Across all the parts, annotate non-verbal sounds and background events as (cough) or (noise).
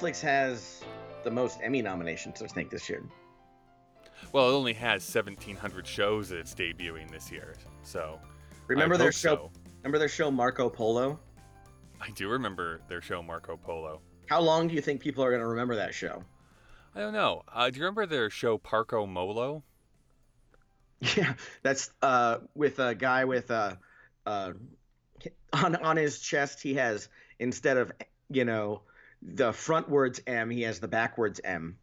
Netflix has the most Emmy nominations, I think, this year. Well, it only has 1,700 shows that it's debuting this year, so. Remember I their show? so. Remember their show Marco Polo? I do remember their show Marco Polo. How long do you think people are going to remember that show? I don't know. Uh, do you remember their show Parco Molo? (laughs) Yeah, that's uh, with a guy with a uh, on on his chest. He has instead of you know the frontwards M, he has the backwards M.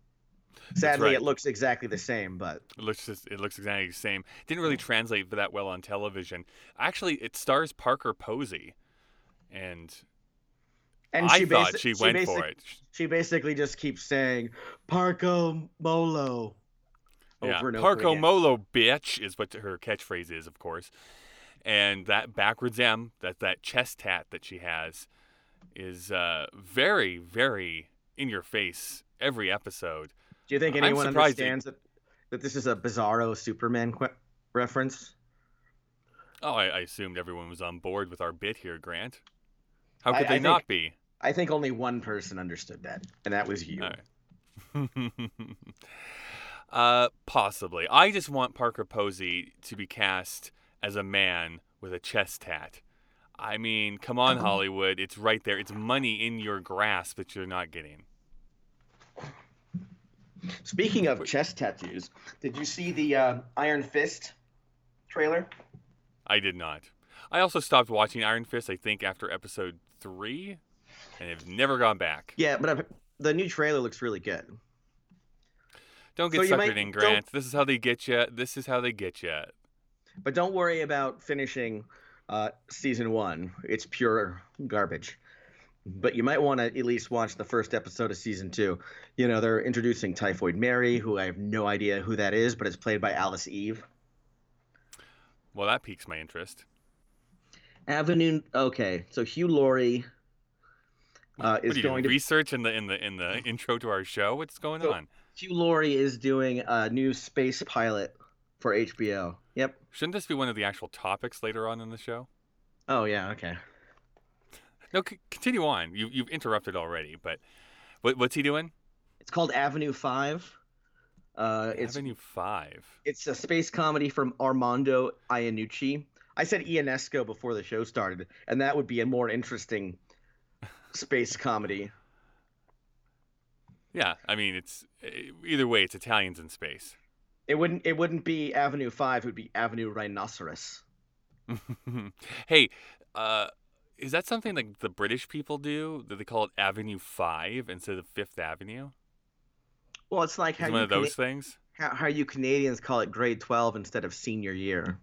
Sadly, right. it looks exactly the same, but It looks just, it looks exactly the same. Didn't really translate that well on television. Actually, it stars Parker Posey, and, and I she thought basi- she went basic- for it. She basically just keeps saying Parco Molo yeah, over and over Parco again. Molo, bitch, is what her catchphrase is, of course. And that backwards M, that that chest tat that she has, is uh, very, very in your face every episode. Do you think anyone understands that, that this is a Bizarro Superman que- reference? Oh, I, I assumed everyone was on board with our bit here, Grant. How could I they think- not be? I think only one person understood that, and that was you. Right. (laughs) uh, possibly. I just want Parker Posey to be cast as a man with a chest tat. I mean, come on, (clears throat) Hollywood. It's right there. It's money in your grasp that you're not getting. Speaking of chest tattoos, did you see the uh, Iron Fist trailer? I did not. I also stopped watching Iron Fist, I think, after episode three, and have never gone back. Yeah, but uh, the new trailer looks really good. Don't get you suckered might- in, Grant. This is how they get you. This is how they get you. But don't worry about finishing uh, season one. It's pure garbage. But you might want to at least watch the first episode of season two. You know, they're introducing Typhoid Mary, who I have no idea who that is, but it's played by Alice Eve. Well, that piques my interest. Avenue. Okay, so Hugh Laurie uh, is going doing? to research in the in the in the (laughs) intro to our show? What's going So- on? Hugh Laurie is doing a new space pilot for HBO. Yep. Shouldn't this be one of the actual topics later on in the show? Oh yeah. Okay. No, c- continue on. You you've interrupted already, but what what's he doing? It's called Avenue Five. Uh, it's Avenue Five. it's a space comedy from Armando Iannucci. I said Ionesco before the show started, and that would be a more interesting (laughs) space comedy. Yeah, I mean it's either way, it's Italians in space. It wouldn't it wouldn't be Avenue Five. It would be Avenue Rhinoceros. (laughs) hey, uh, is that something like the British people do? That they call it Avenue Five instead of Fifth Avenue? Well, it's like Is how it one of those Cana- things? how, how you Canadians call it grade twelve instead of senior year.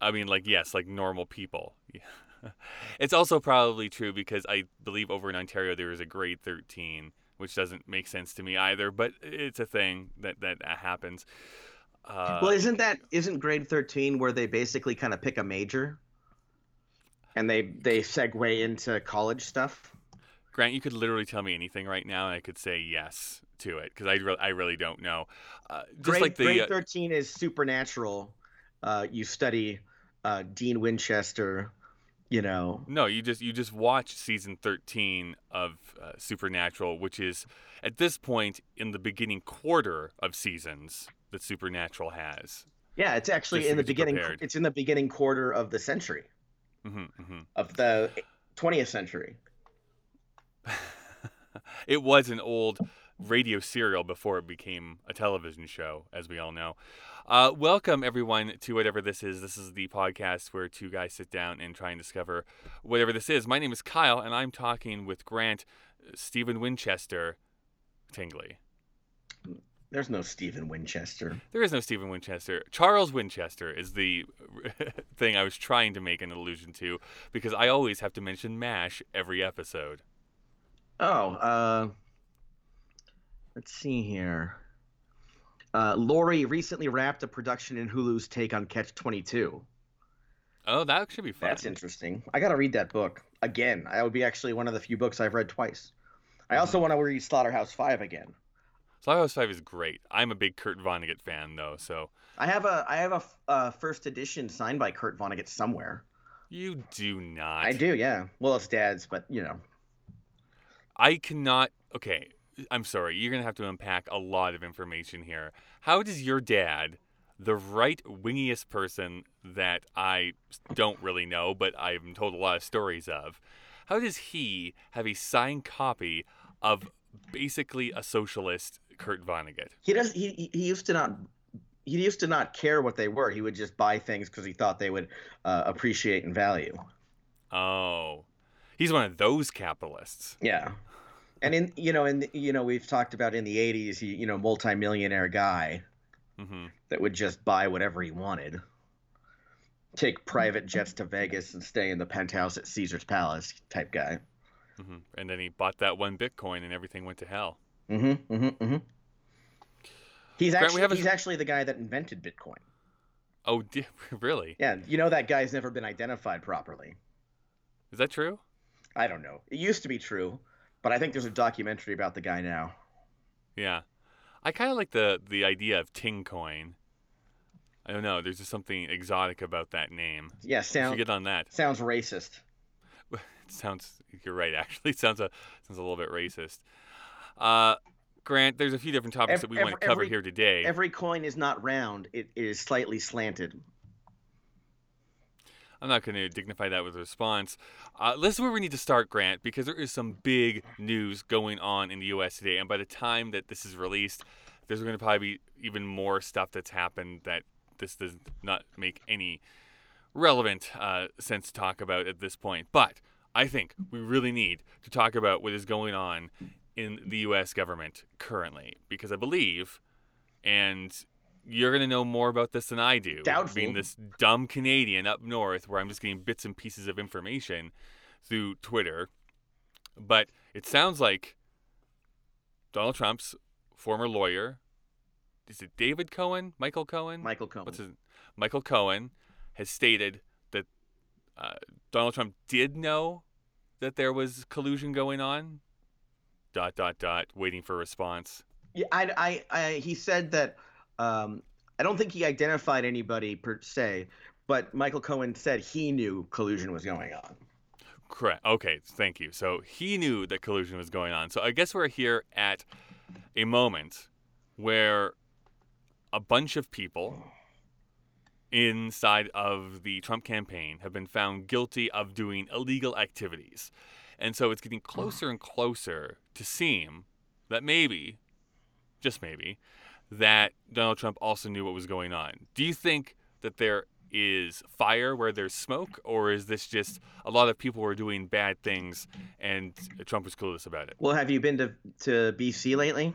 I mean, like yes, like normal people. Yeah. (laughs) it's also probably true because I believe over in Ontario there is a grade thirteen, which doesn't make sense to me either. But it's a thing that that happens. Uh, well, isn't that isn't grade thirteen where they basically kind of pick a major, and they they segue into college stuff? Grant, you could literally tell me anything right now, and I could say yes to it because I, re- I really don't know. Uh, just grade, like the grade uh, 13 is supernatural uh, you study uh, dean winchester you know no, you just you just watch season thirteen of uh, Supernatural, which is at this point in the beginning quarter of seasons that Supernatural has. yeah it's actually Just in the beginning prepared. it's in the beginning quarter of the century hmm hmm of the 20th century (laughs) it was an old radio serial before it became a television show, as we all know. Uh, welcome, everyone, to whatever this is. This is the podcast where two guys sit down and try and discover whatever this is. My name is Kyle, and I'm talking with Grant, Stephen Winchester, Tingley. there's no stephen winchester There is no Stephen Winchester. Charles Winchester is the (laughs) thing I was trying to make an allusion to because I always have to mention MASH every episode. oh uh let's see here uh, Laurie recently wrapped a production in Hulu's take on Catch 22. Oh, that should be fun. That's interesting. I got to read that book again. That would be actually one of the few books I've read twice. I also want to read Slaughterhouse Five again. Slaughterhouse Five is great. I'm a big Kurt Vonnegut fan, though, so I have a I have a uh, first edition signed by Kurt Vonnegut somewhere. you do not. I do, yeah. Well, it's Dad's, but you know, I cannot. Okay, I'm sorry. You're gonna have to unpack a lot of information here. How does your dad, the right wingiest person that I don't really know, but I've been told a lot of stories of, how does he have a signed copy of basically a socialist Kurt Vonnegut? He does. He he used to not. He used to not care what they were. He would just buy things because he thought they would uh, appreciate in value. Oh, he's one of those capitalists. Yeah, and in you know, in you know, we've talked about in the '80s, he you know, multimillionaire guy hmm that would just buy whatever he wanted, take private jets to Vegas and stay in the penthouse at Caesar's Palace type guy. hmm And then he bought that one Bitcoin, and everything went to hell. Mm-hmm. Mm-hmm. mm-hmm. He's Grant, actually have a- he's actually the guy that invented Bitcoin. Oh, (laughs) really? Yeah, you know that guy's never been identified properly. Is that true? I don't know. It used to be true, but I think there's a documentary about the guy now. Yeah, I kind of like the the idea of Ting Coin. I don't know. There's just something exotic about that name. Yeah, sounds. get on that. sounds racist. It (laughs) sounds. You're right. Actually, (laughs) it sounds a sounds a little bit racist. Uh, Grant, there's a few different topics Ev- that we want to cover every- here today. Every coin is not round; it is slightly slanted. I'm not going to dignify that with a response. Uh, this is where we need to start, Grant, because there is some big news going on in the U.S. today. And by the time that this is released, there's going to probably be even more stuff that's happened that this does not make any relevant uh, sense to talk about at this point. But I think we really need to talk about what is going on in the U.S. government currently, because I believe, and you're going to know more about this than I do, Doubtful. being this dumb Canadian up north where I'm just getting bits and pieces of information through Twitter. But it sounds like Donald Trump's former lawyer, is it David Cohen? Michael Cohen? Michael Cohen. What's his Michael Cohen has stated that uh, Donald Trump did know that there was collusion going on. Dot dot dot. Waiting for a response. Yeah, I, I, I, he said that. Um, I don't think he identified anybody per se, but Michael Cohen said he knew collusion was going on. Correct. Okay. Thank you. So he knew that collusion was going on. So I guess we're here at a moment where a bunch of people inside of the Trump campaign have been found guilty of doing illegal activities. And so it's getting closer and closer to seem that maybe, just maybe, that Donald Trump also knew what was going on. Do you think that there is fire where there's smoke, or is this just a lot of people were doing bad things and Trump was clueless about it? Well, have you been to to BC lately?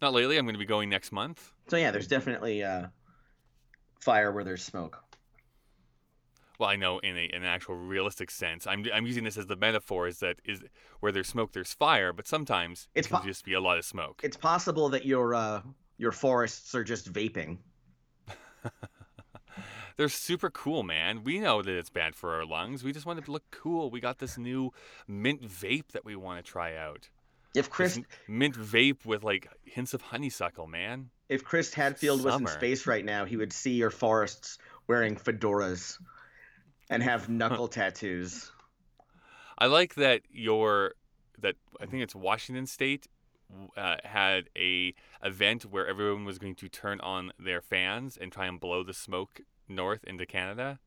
Not lately. I'm going to be going next month. So yeah, there's definitely uh, fire where there's smoke. Well, I know in, a, in an actual realistic sense. I'm, I'm using this as the metaphor is that is where there's smoke, there's fire, but sometimes It's it can po- just be a lot of smoke. It's possible that your uh, your forests are just vaping. (laughs) They're super cool, man. We know that it's bad for our lungs. We just want to look cool. We got this new mint vape that we want to try out. If Chris This mint vape with like hints of honeysuckle, man. if Chris Hadfield was in space right now, he would see your forests wearing fedoras and have (laughs) knuckle tattoos. I like that your that I think it's Washington State uh, had a event where everyone was going to turn on their fans and try and blow the smoke north into Canada.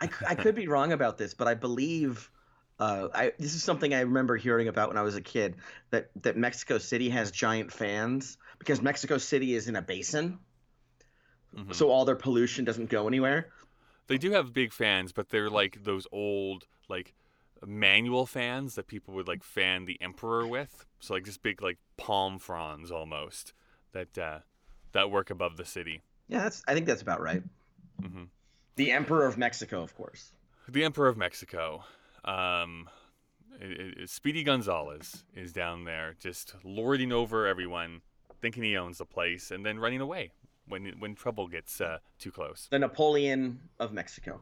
I, I could be (laughs) wrong about this, but I believe uh, I, this is something I remember hearing about when I was a kid that, that Mexico City has giant fans because Mexico City is in a basin, Mhm. so all their pollution doesn't go anywhere. They do have big fans, but they're like those old like manual fans that people would like fan the emperor with. So like just big like palm fronds almost that uh, that work above the city. Yeah, that's I think that's about right. hmm The Emperor of Mexico, of course. The Emperor of Mexico, um, i- i- Speedy Gonzales is down there, just lording over everyone, thinking he owns the place, and then running away when when trouble gets uh, too close. The Napoleon of Mexico.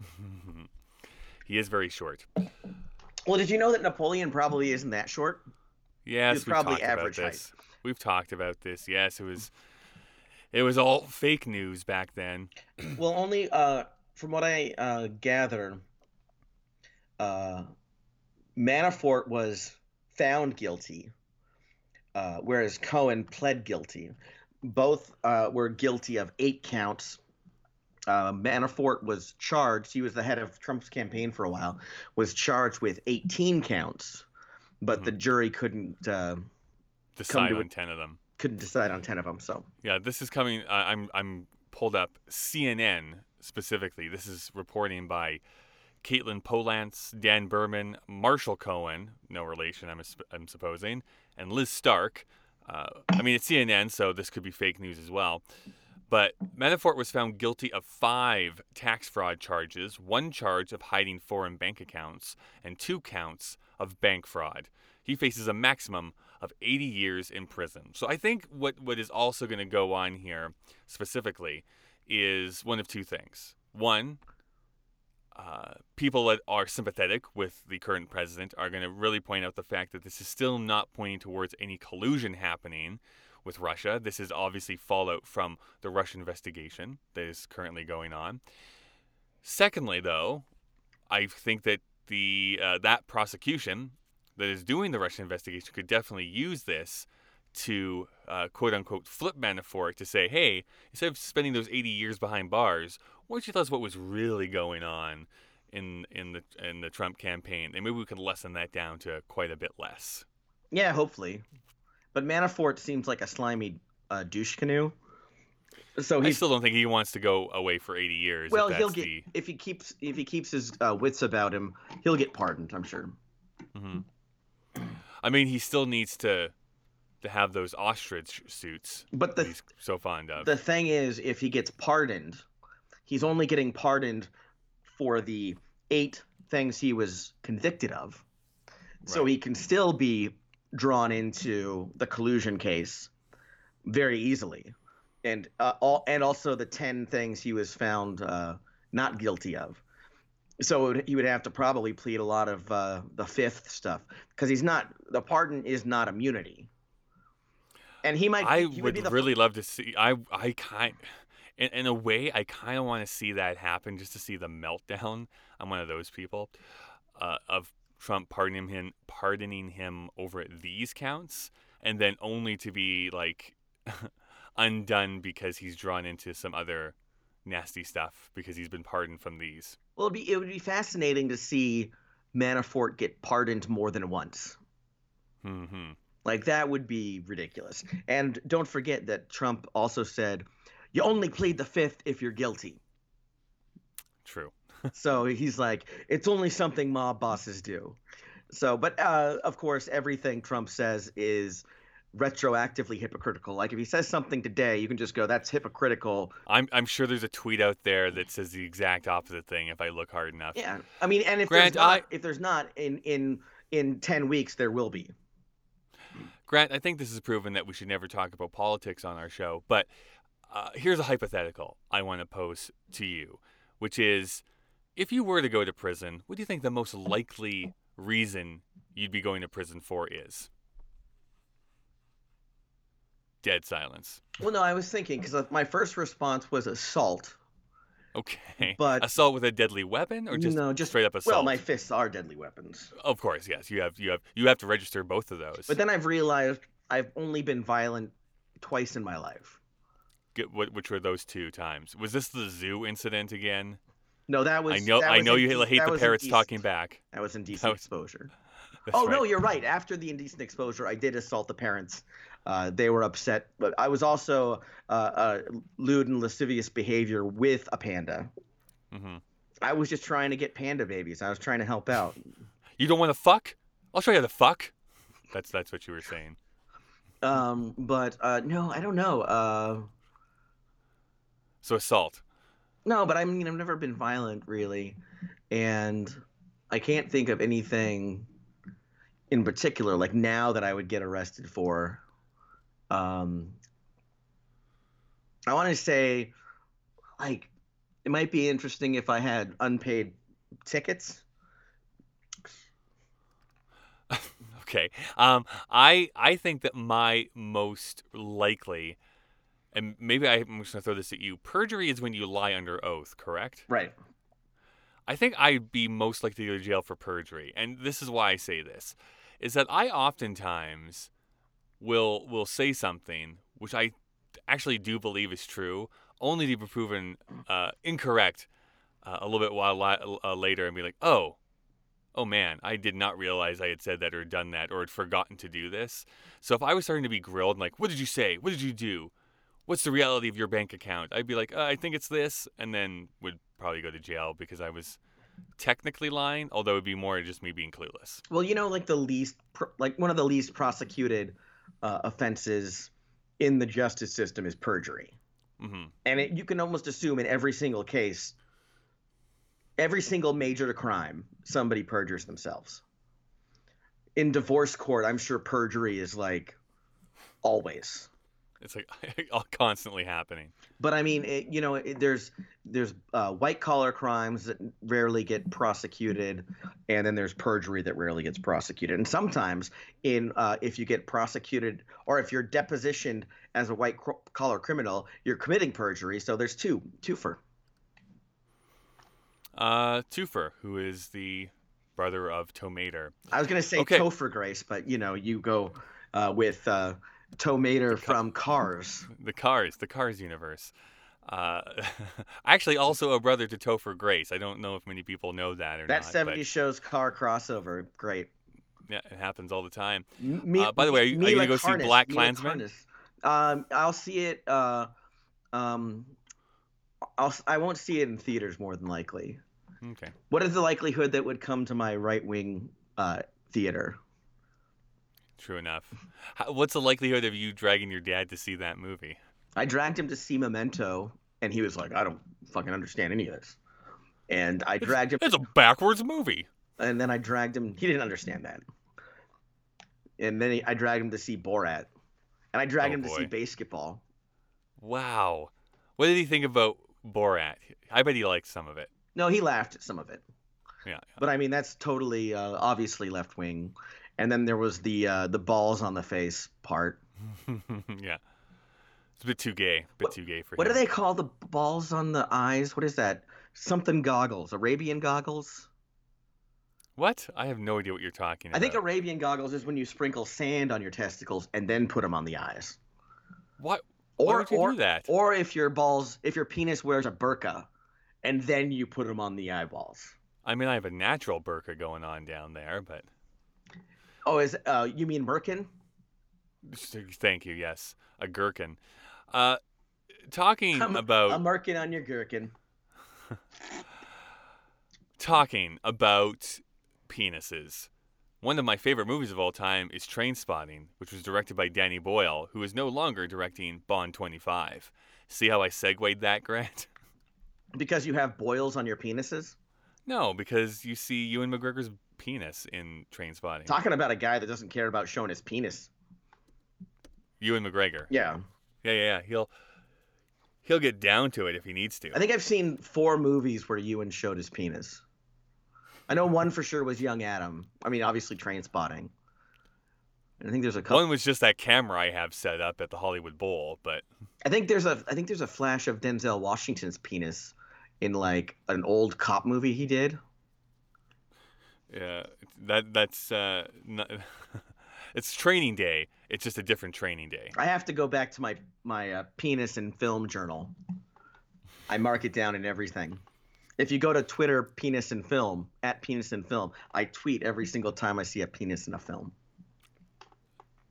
(laughs) he is very short. Well, did you know that Napoleon probably isn't that short? Yes, He's we've probably talked about average height. this. We've talked about this. Yes, it was. It was all fake news back then. (clears throat) Well, only uh, from what I uh, gather, uh, Manafort was found guilty, uh, whereas Cohen pled guilty. Both uh, were guilty of eight counts. Uh, Manafort was charged. He was the head of Trump's campaign for a while. Was charged with 18 counts, but Mhm. the jury couldn't uh, Decide on it. ten of them. couldn't decide on 10 of them. So Yeah, this is coming. I'm I'm pulled up CNN specifically. This is reporting by Caitlin Polantz, Dan Berman, Marshall Cohen, no relation, I'm I'm supposing, and Liz Stark. Uh, I mean, it's CNN, so this could be fake news as well. But Manafort was found guilty of five tax fraud charges, one charge of hiding foreign bank accounts, and two counts of bank fraud. He faces a maximum of 80 years in prison. So I think what, what is also going to go on here specifically is one of two things. One, uh, people that are sympathetic with the current president are going to really point out the fact that this is still not pointing towards any collusion happening with Russia. This is obviously fallout from the Russian investigation that is currently going on. Secondly, though, I think that the uh, that prosecution that is doing the Russian investigation could definitely use this to uh, quote unquote flip Manafort to say, hey, instead of spending those 80 years behind bars, don't you tell us what was really going on in in the in the Trump campaign? And maybe we could lessen that down to quite a bit less. yeah, hopefully. But Manafort seems like a slimy uh, douche canoe. So I he's still don't think he wants to go away for 80 years. if well, he'll get the- if he keeps if he keeps his uh, wits about him, he'll get pardoned. I'm sure. Mhm. I mean, he still needs to to have those ostrich suits But that the he's so fond of. the thing is, if he gets pardoned, he's only getting pardoned for the eight things he was convicted of. So he can still be drawn into the collusion case very easily, and uh, all and also the ten things he was found uh, not guilty of. So would, he would have to probably plead a lot of uh, the fifth stuff because he's not the pardon is not immunity. And he might. I he would the really love to see. I I kind, in, in a way, I kind of want to see that happen, just to see the meltdown. (laughs) I'm one of those people, uh, of Trump pardoning him, pardoning him over these counts, and then only to be like (laughs) undone because he's drawn into some other nasty stuff because he's been pardoned from these. Well, it'd be, it would be fascinating to see Manafort get pardoned more than once. hmm Like that would be ridiculous. And don't forget that Trump also said, "You only plead the fifth if you're guilty." True. (laughs) so he's like, "It's only something mob bosses do." So, but uh, of course, everything Trump says is retroactively hypocritical. Like if he says something today, you can just go, "That's hypocritical." I'm I'm sure there's a tweet out there that says the exact opposite thing if I look hard enough. Yeah, I mean, and if Grant, there's not, I- if there's not in in in ten weeks, there will be. Grant, I think this has proven that we should never talk about politics on our show, but uh, here's a hypothetical I want to pose to you, which is if you were to go to prison, what do you think the most likely reason you'd be going to prison for is? Dead silence. Well, no, I was thinking because my first response was assault. Okay. But- assault with a deadly weapon or just, no, just straight up assault? Well, my fists are deadly weapons. Of course, yes. You have you have you have to register both of those. But then I've realized I've only been violent twice in my life. Which were those two times? Was this the zoo incident again? No, that was. I know I know you hate the parrots talking back. That was indecent That was- exposure. (laughs) Oh right. no, you're right. After the indecent exposure, I did assault the parents. Uh, they were upset, but I was also uh, uh, lewd and lascivious behavior with a panda. hmm I was just trying to get panda babies. I was trying to help out. (laughs) You don't want to fuck? I'll show you how to fuck. That's that's what you were saying. Um, but uh, no, I don't know. So assault. No, but I mean, I've never been violent really, and I can't think of anything in particular like now that I would get arrested for. Um, I want to say, like, it might be interesting if I had unpaid tickets. (laughs) Okay. Um, I I think that my most likely, and maybe I'm just gonna throw this at you. Perjury is when you lie under oath, correct? Right. I think I'd be most likely to go to jail for perjury. And this is why I say this is that I oftentimes will will say something which I actually do believe is true, only to be proven uh, incorrect uh, a little bit while uh, later and be like, oh, oh man, I did not realize I had said that or done that or had forgotten to do this. So if I was starting to be grilled and like, what did you say? What did you do? What's the reality of your bank account? I'd be like, uh, I think it's this, and then would probably go to jail because I was technically lying, although it'd be more just me being clueless. Well, you know, like the least, like one of the least prosecuted uh, offenses in the justice system is perjury. Mm-hmm. And it, you can almost assume in every single case, every single major crime, somebody perjures themselves. In divorce court, I'm sure perjury is like always. It's like (laughs) constantly happening. But I mean, it, you know, it, there's there's uh, white collar crimes that rarely get prosecuted, and then there's perjury that rarely gets prosecuted. And sometimes, in uh, if you get prosecuted or if you're depositioned as a white collar criminal, you're committing perjury. So there's two two for. Uh, Twofer, who is the brother of Tomater. I was gonna say okay. Topher Grace, but you know, you go uh, with uh, Tomater from Cars. (laughs) The Cars, the Cars universe. Uh, (laughs) actually, also a brother to Topher Grace. I don't know if many people know that or that not. That 70s shows car crossover. Great. Yeah, it happens all the time. Me, uh, by the way, are you, you going to go see Black Klansman? Um, I'll see it. Uh, um, I'll, I won't see it in theaters more than likely. Okay. What is the likelihood that would come to my right wing uh, theater? True enough. How, what's the likelihood of you dragging your dad to see that movie? I dragged him to see Memento, and he was like, "I don't fucking understand any of this." And I dragged it's, him. It's a backwards movie. And then I dragged him. He didn't understand that. And then he, I dragged him to see Borat, and I dragged oh, him boy. to see Basketball. Wow, what did he think about Borat? I bet he liked some of it. No, he laughed at some of it. Yeah, yeah. But I mean, that's totally uh, obviously left wing and then there was the uh, the balls on the face part. (laughs) yeah, it's a bit too gay. A bit what, too gay for what him. Do they call the balls on the eyes? What is that? Something goggles, Arabian goggles. What? I have no idea what you're talking about. I think Arabian goggles is when you sprinkle sand on your testicles and then put them on the eyes. What? Why or, would you or, do that? Or if your balls, if your penis wears a burqa, and then you put them on the eyeballs. I mean, I have a natural burqa going on down there, but Oh, is uh, you mean Merkin? Thank you. Yes, a gherkin. Uh, talking I'm, about a Merkin on your gherkin. (laughs) talking about penises. One of my favorite movies of all time is Trainspotting, which was directed by Danny Boyle, who is no longer directing Bond 25. See how I segued that, (laughs) Grant? Because you have boils on your penises? No, because you see Ewan McGregor's penis in Trainspotting. Talking about a guy that doesn't care about showing his penis. Ewan McGregor. Yeah. Yeah, yeah, yeah. He'll he'll get down to it if he needs to. I think I've seen four movies where Ewan showed his penis. I know one for sure was Young Adam. I mean, obviously Trainspotting. I think there's a couple. One was just that camera I have set up at the Hollywood Bowl, but I think there's a I think there's a flash of Denzel Washington's penis in like an old cop movie he did. Yeah, that that's uh, not, (laughs) it's training day. It's just a different training day. I have to go back to my my uh, penis and film journal. I mark it down in everything. If you go to Twitter, penis and film at penis and film, I tweet every single time I see a penis in a film.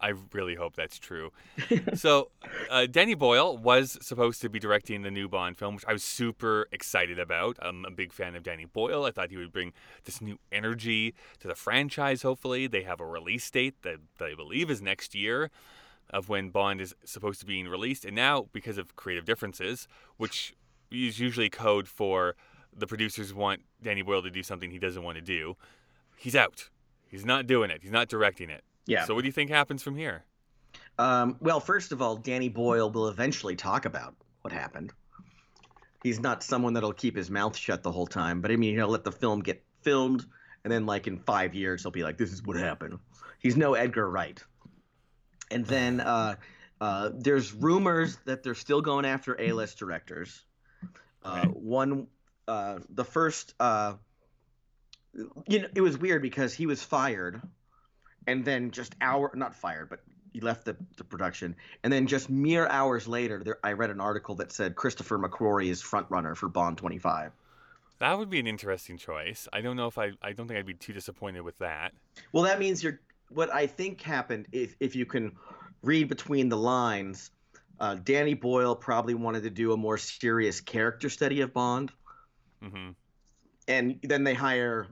I really hope that's true. (laughs) so, uh, Danny Boyle was supposed to be directing the new Bond film, which I was super excited about. I'm a big fan of Danny Boyle. I thought he would bring this new energy to the franchise, hopefully. They have a release date that, that I believe is next year of when Bond is supposed to be released. And now, because of creative differences, which is usually code for the producers want Danny Boyle to do something he doesn't want to do, he's out. He's not doing it, he's not directing it. Yeah. So what do you think happens from here? Um, well, first of all, Danny Boyle will eventually talk about what happened. He's not someone that'll keep his mouth shut the whole time, but I mean, he'll let the film get filmed, and then like in five years, he'll be like, "This is what happened." He's no Edgar Wright. And then uh, uh, there's rumors that they're still going after A-list directors. Uh, One uh, the first uh, you know it was weird because he was fired and then just hour not fired but he left the, the production and then just mere hours later there, i read an article that said christopher mcquarrie is front runner for bond 25 That would be an interesting choice. I don't know if I. I don't think I'd be too disappointed with that. well that means you're what i think happened if, if you can read between the lines uh, danny boyle probably wanted to do a more serious character study of bond hmm and then they hire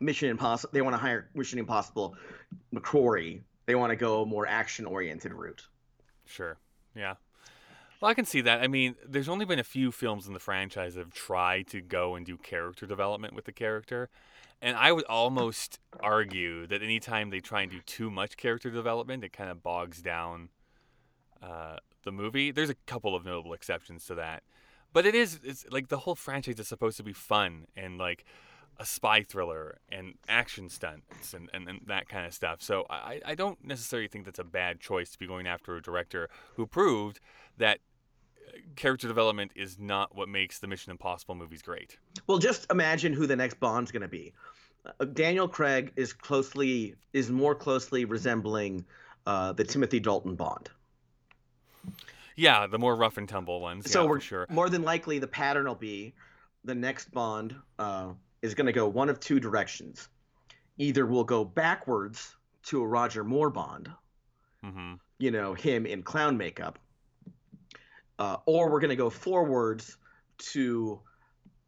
Mission Impossible. They want to hire Mission Impossible McQuarrie. They want to go a more action oriented route. Sure. Yeah. Well, I can see that. I mean, there's only been a few films in the franchise that have tried to go and do character development with the character. And I would almost argue that anytime they try and do too much character development, it kind of bogs down uh, the movie. There's a couple of notable exceptions to that. But it is, it's like the whole franchise is supposed to be fun and like a spy thriller and action stunts and, and, and that kind of stuff. So I, I don't necessarily think that's a bad choice to be going after a director who proved that uh, character development is not what makes the Mission Impossible movies great. Well, just imagine who the next Bond's going to be. Uh, Daniel Craig is closely is more closely resembling uh, the Timothy Dalton Bond. Yeah, the more rough and tumble ones. so yeah, we're for sure. more than likely the pattern will be the next Bond uh, is going to go one of two directions. Either we'll go backwards to a Roger Moore Bond, hmm you know, him in clown makeup, uh, or we're going to go forwards to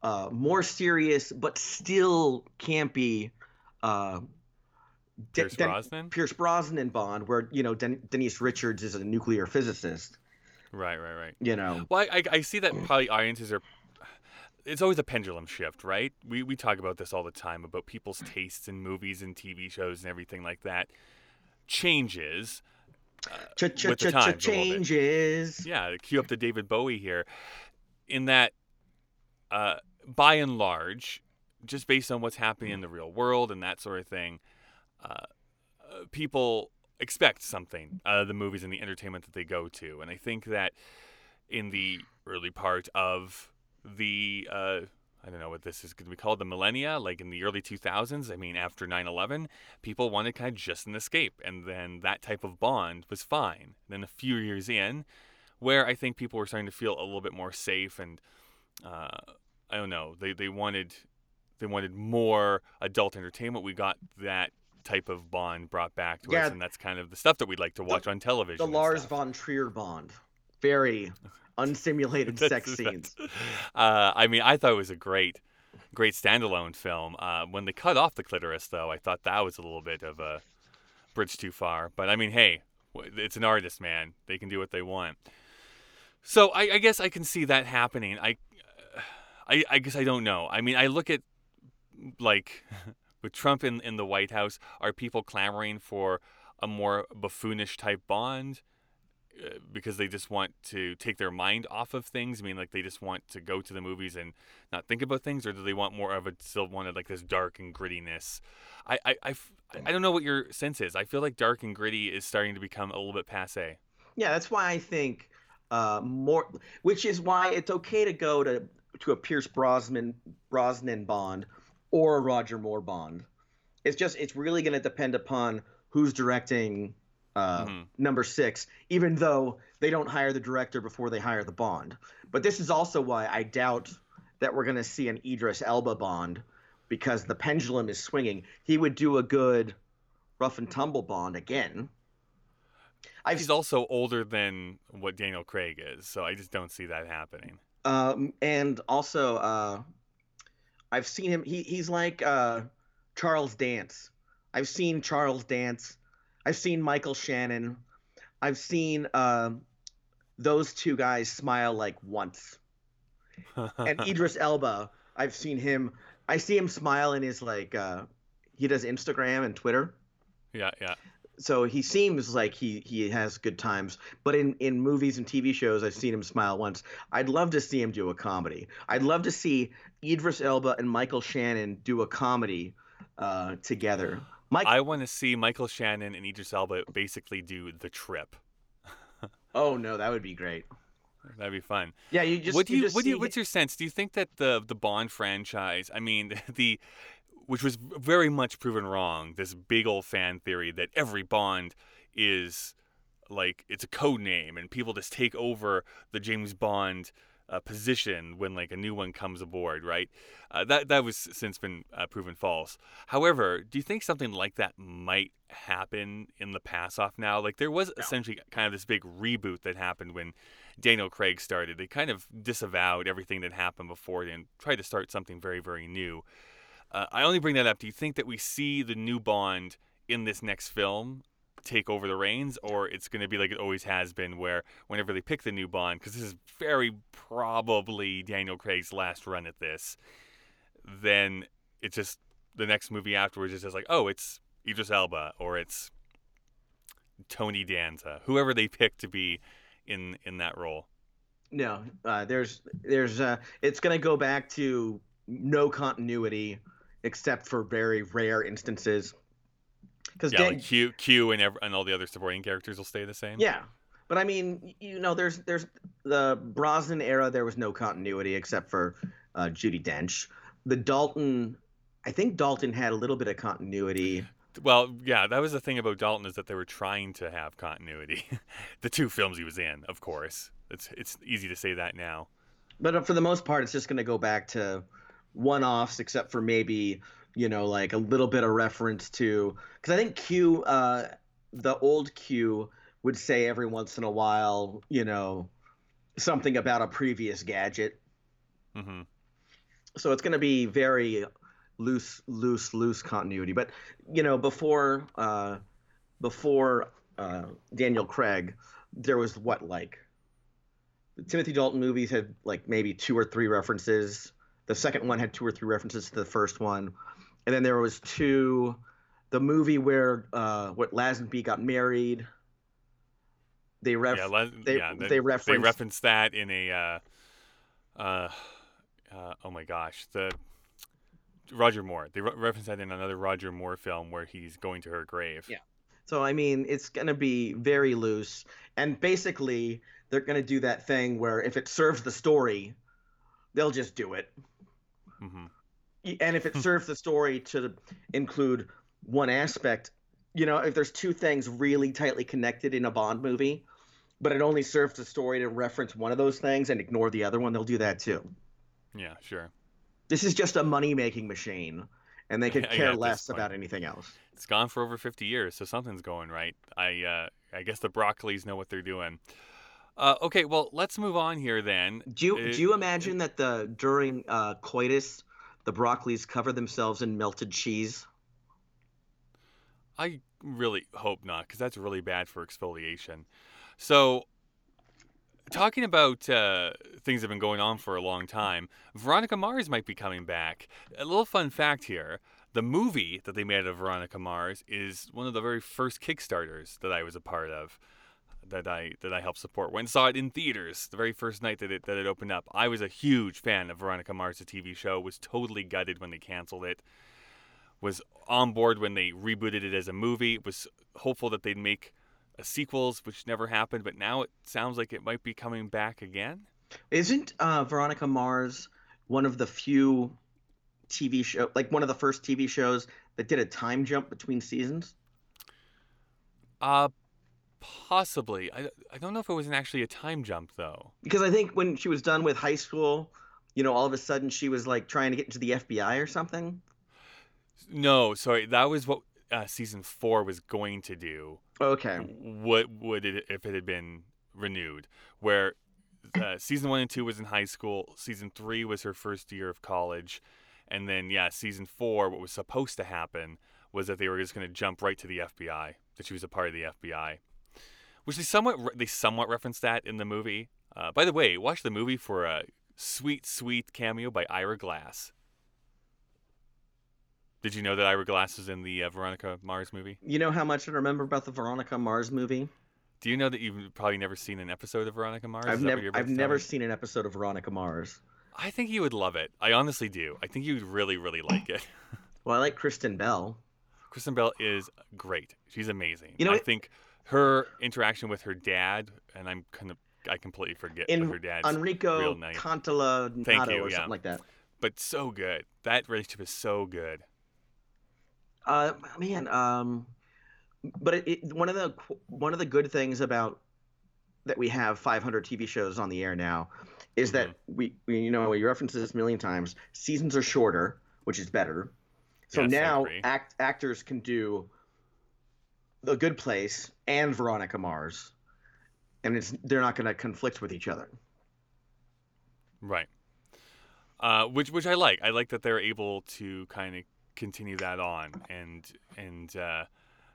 uh, more serious but still campy uh, De- Pierce Brosnan. Pierce Brosnan Bond, where you know Den- Denise Richards is a nuclear physicist. Right, right, right. You know, Well, I, I, I see that probably audiences are. It's always a pendulum shift, right? We we talk about this all the time about people's tastes in movies and TV shows and everything like that changes. ch ch with the ch times a little bit. changes. Yeah, cue up the David Bowie here, in that, uh, by and large, just based on what's happening in the real world and that sort of thing, uh, uh, people expect something out of the movies and the entertainment that they go to. And I think that in the early part of the uh, I don't know what this is going to be called, the millennia, like in the early 2000s. I mean, after 9 11, people wanted kind of just an escape. And then that type of bond was fine. Then a few years in, where I think people were starting to feel a little bit more safe and uh, I don't know, they, they wanted they wanted more adult entertainment. We got that type of bond brought back to Yeah. us, and that's kind of the stuff that we'd like to watch on television. The Lars stuff. von Trier Bond, very (laughs) unsimulated sex scenes. Uh, I mean, I thought it was a great, great standalone film. Uh, when they cut off the clitoris, though, I thought that was a little bit of a bridge too far. But I mean, hey, it's an artist, man. They can do what they want. So I, I guess I can see that happening. I, I, I guess I don't know. I mean, I look at like (laughs) with Trump in in the White House, are people clamoring for a more buffoonish type Bond? Uh, because they just want to take their mind off of things? I mean, like they just want to go to the movies and not think about things, or do they want more of a still wanted like this dark and grittiness? I I I don't know what your sense is. I feel like dark and gritty is starting to become a little bit passe. Yeah, that's why I think uh, more, which is why it's okay to go to to a Pierce Brosnan Brosnan Bond or a Roger Moore Bond. It's just it's really going to depend upon who's directing uh, Mhm. number six, even though they don't hire the director before they hire the Bond. But this is also why I doubt that we're going to see an Idris Elba Bond because the pendulum is swinging. He would do a good rough and tumble Bond again. I've He's also older than what Daniel Craig is, so I just don't see that happening. Um, and also, uh, I've seen him. He he's like uh, Charles Dance. I've seen Charles Dance. I've seen Michael Shannon. I've seen uh, those two guys smile like once. (laughs) And Idris Elba, I've seen him. I see him smile in his like uh, he does Instagram and Twitter. yeah, yeah. So he seems like he he has good times. But in in movies and TV shows, I've seen him smile once. I'd love to see him do a comedy. I'd love to see Idris Elba and Michael Shannon do a comedy uh, together. Mike, I want to see Michael Shannon and Idris Elba basically do the trip. (laughs) oh no, that would be great. That'd be fun. Yeah, you just. what do you, just what do you what's your sense? Do you think that the the Bond franchise, I mean, (laughs) the which was very much proven wrong, this big old fan theory that every Bond is like it's a code name and people just take over the James Bond uh, position when like a new one comes aboard, right? Uh, that that was since been uh, proven false. However, do you think something like that might happen in the pass off now? Like there was essentially kind of this big reboot that happened when Daniel Craig started. They kind of disavowed everything that happened before and tried to start something very very new. Uh, I only bring that up. Do you think that we see the new Bond in this next film take over the reins, or it's going to be like it always has been, where whenever they pick the new Bond, because this is very probably Daniel Craig's last run at this, then it's just the next movie afterwards is just like, oh, it's Idris Elba or it's Tony Danza, whoever they pick to be in in that role. No, uh, there's there's uh, it's gonna go back to no continuity, except for very rare instances. Because Yeah, like Q, Q, and and all the other supporting characters will stay the same. yeah, but I mean, you know, there's there's the Brosnan era. There was no continuity except for uh, Judi Dench. The Dalton, I think Dalton had a little bit of continuity. (sighs) Well, yeah, that was the thing about Dalton is that they were trying to have continuity. (laughs) the two films he was in, of course. It's it's easy to say that now. But uh, for the most part, it's just going to go back to one-offs, except for maybe you know like a little bit of reference to because I think Q, uh, the old Q, would say every once in a while, you know, something about a previous gadget. hmm So it's going to be very loose, loose, loose continuity. But you know, before uh, before uh, Daniel Craig, there was what like the Timothy Dalton movies had like maybe two or three references. The second one had two or three references to the first one, and then there was two. The movie where uh, what Lazenby got married. They ref yeah, le- they- yeah, they they referenced- referenced that in a uh, uh, uh, oh my gosh, the Roger Moore. They re- referenced that in another Roger Moore film where he's going to her grave. Yeah. So I mean, it's gonna be very loose, and basically they're gonna do that thing where if it serves the story, they'll just do it, Mm-hmm. And if it serves the story to include one aspect, you know, if there's two things really tightly connected in a Bond movie, but it only serves the story to reference one of those things and ignore the other one, they'll do that too. Yeah, sure. This is just a money making machine, and they could (laughs) Yeah, care this less about anything else. It's gone for over 50 years, so something's going right. I uh, I guess the Broccoli's know what they're doing. Uh, okay, well, let's move on here then. Do you Uh, do you imagine that the during uh, coitus, the broccolis cover themselves in melted cheese? I really hope not, because that's really bad for exfoliation. So, talking about uh, things that have been going on for a long time, Veronica Mars might be coming back. A little fun fact here the movie that they made of Veronica Mars is one of the very first Kickstarters that I was a part of. That I that I helped support. Went and saw it in theaters the very first night that it that it opened up. I was a huge fan of Veronica Mars, the TV show. Was totally gutted when they canceled it was on board when they rebooted it as a movie. Was hopeful that they'd make a sequels, which never happened. But now it sounds like it might be coming back again. Isn't uh, Veronica Mars one of the few TV show, like one of the first TV shows that did a time jump between seasons? Uh, possibly. I, I don't know if it was actually a time jump though. Because I think when she was done with high school, you know, all of a sudden she was like trying to get into the FBI or something. No, sorry, that was what uh, season four was going to do. Okay. What would it if it had been renewed? Where uh, (clears throat) season one and two was in high school, season three was her first year of college, and then yeah, season four, what was supposed to happen was that they were just going to jump right to the FBI, that she was a part of the FBI, which they somewhat re- they somewhat referenced that in the movie. Uh, by the way, watch the movie for a sweet, sweet cameo by Ira Glass. Did you know that Ira Glass is in the uh, Veronica Mars movie? You know how much I remember about the Veronica Mars movie? Do you know that you've probably never seen an episode of Veronica Mars? I've Is that what never I've never seen an episode of Veronica Mars. I think you would love it. I honestly do. I think you'd really, really like it. (laughs) Well, I like Kristen Bell. Kristen Bell is great. She's amazing. You know I what- think her interaction with her dad, and I'm kind of I completely forget In her dad's. Enrico. Cantala Thank you, or yeah. something like that. but so good. That relationship is so good. Uh, man, um, but it, it, one of the one of the good things about that we have 500 TV shows on the air now is that Mm-hmm. we, we you know we referenced this a million times. Seasons are shorter, which is better. So Yes, now act, actors can do The Good Place and Veronica Mars, and it's they're not going to conflict with each other. Right. Uh, which which I like. I like that they're able to kind of continue that on and and uh,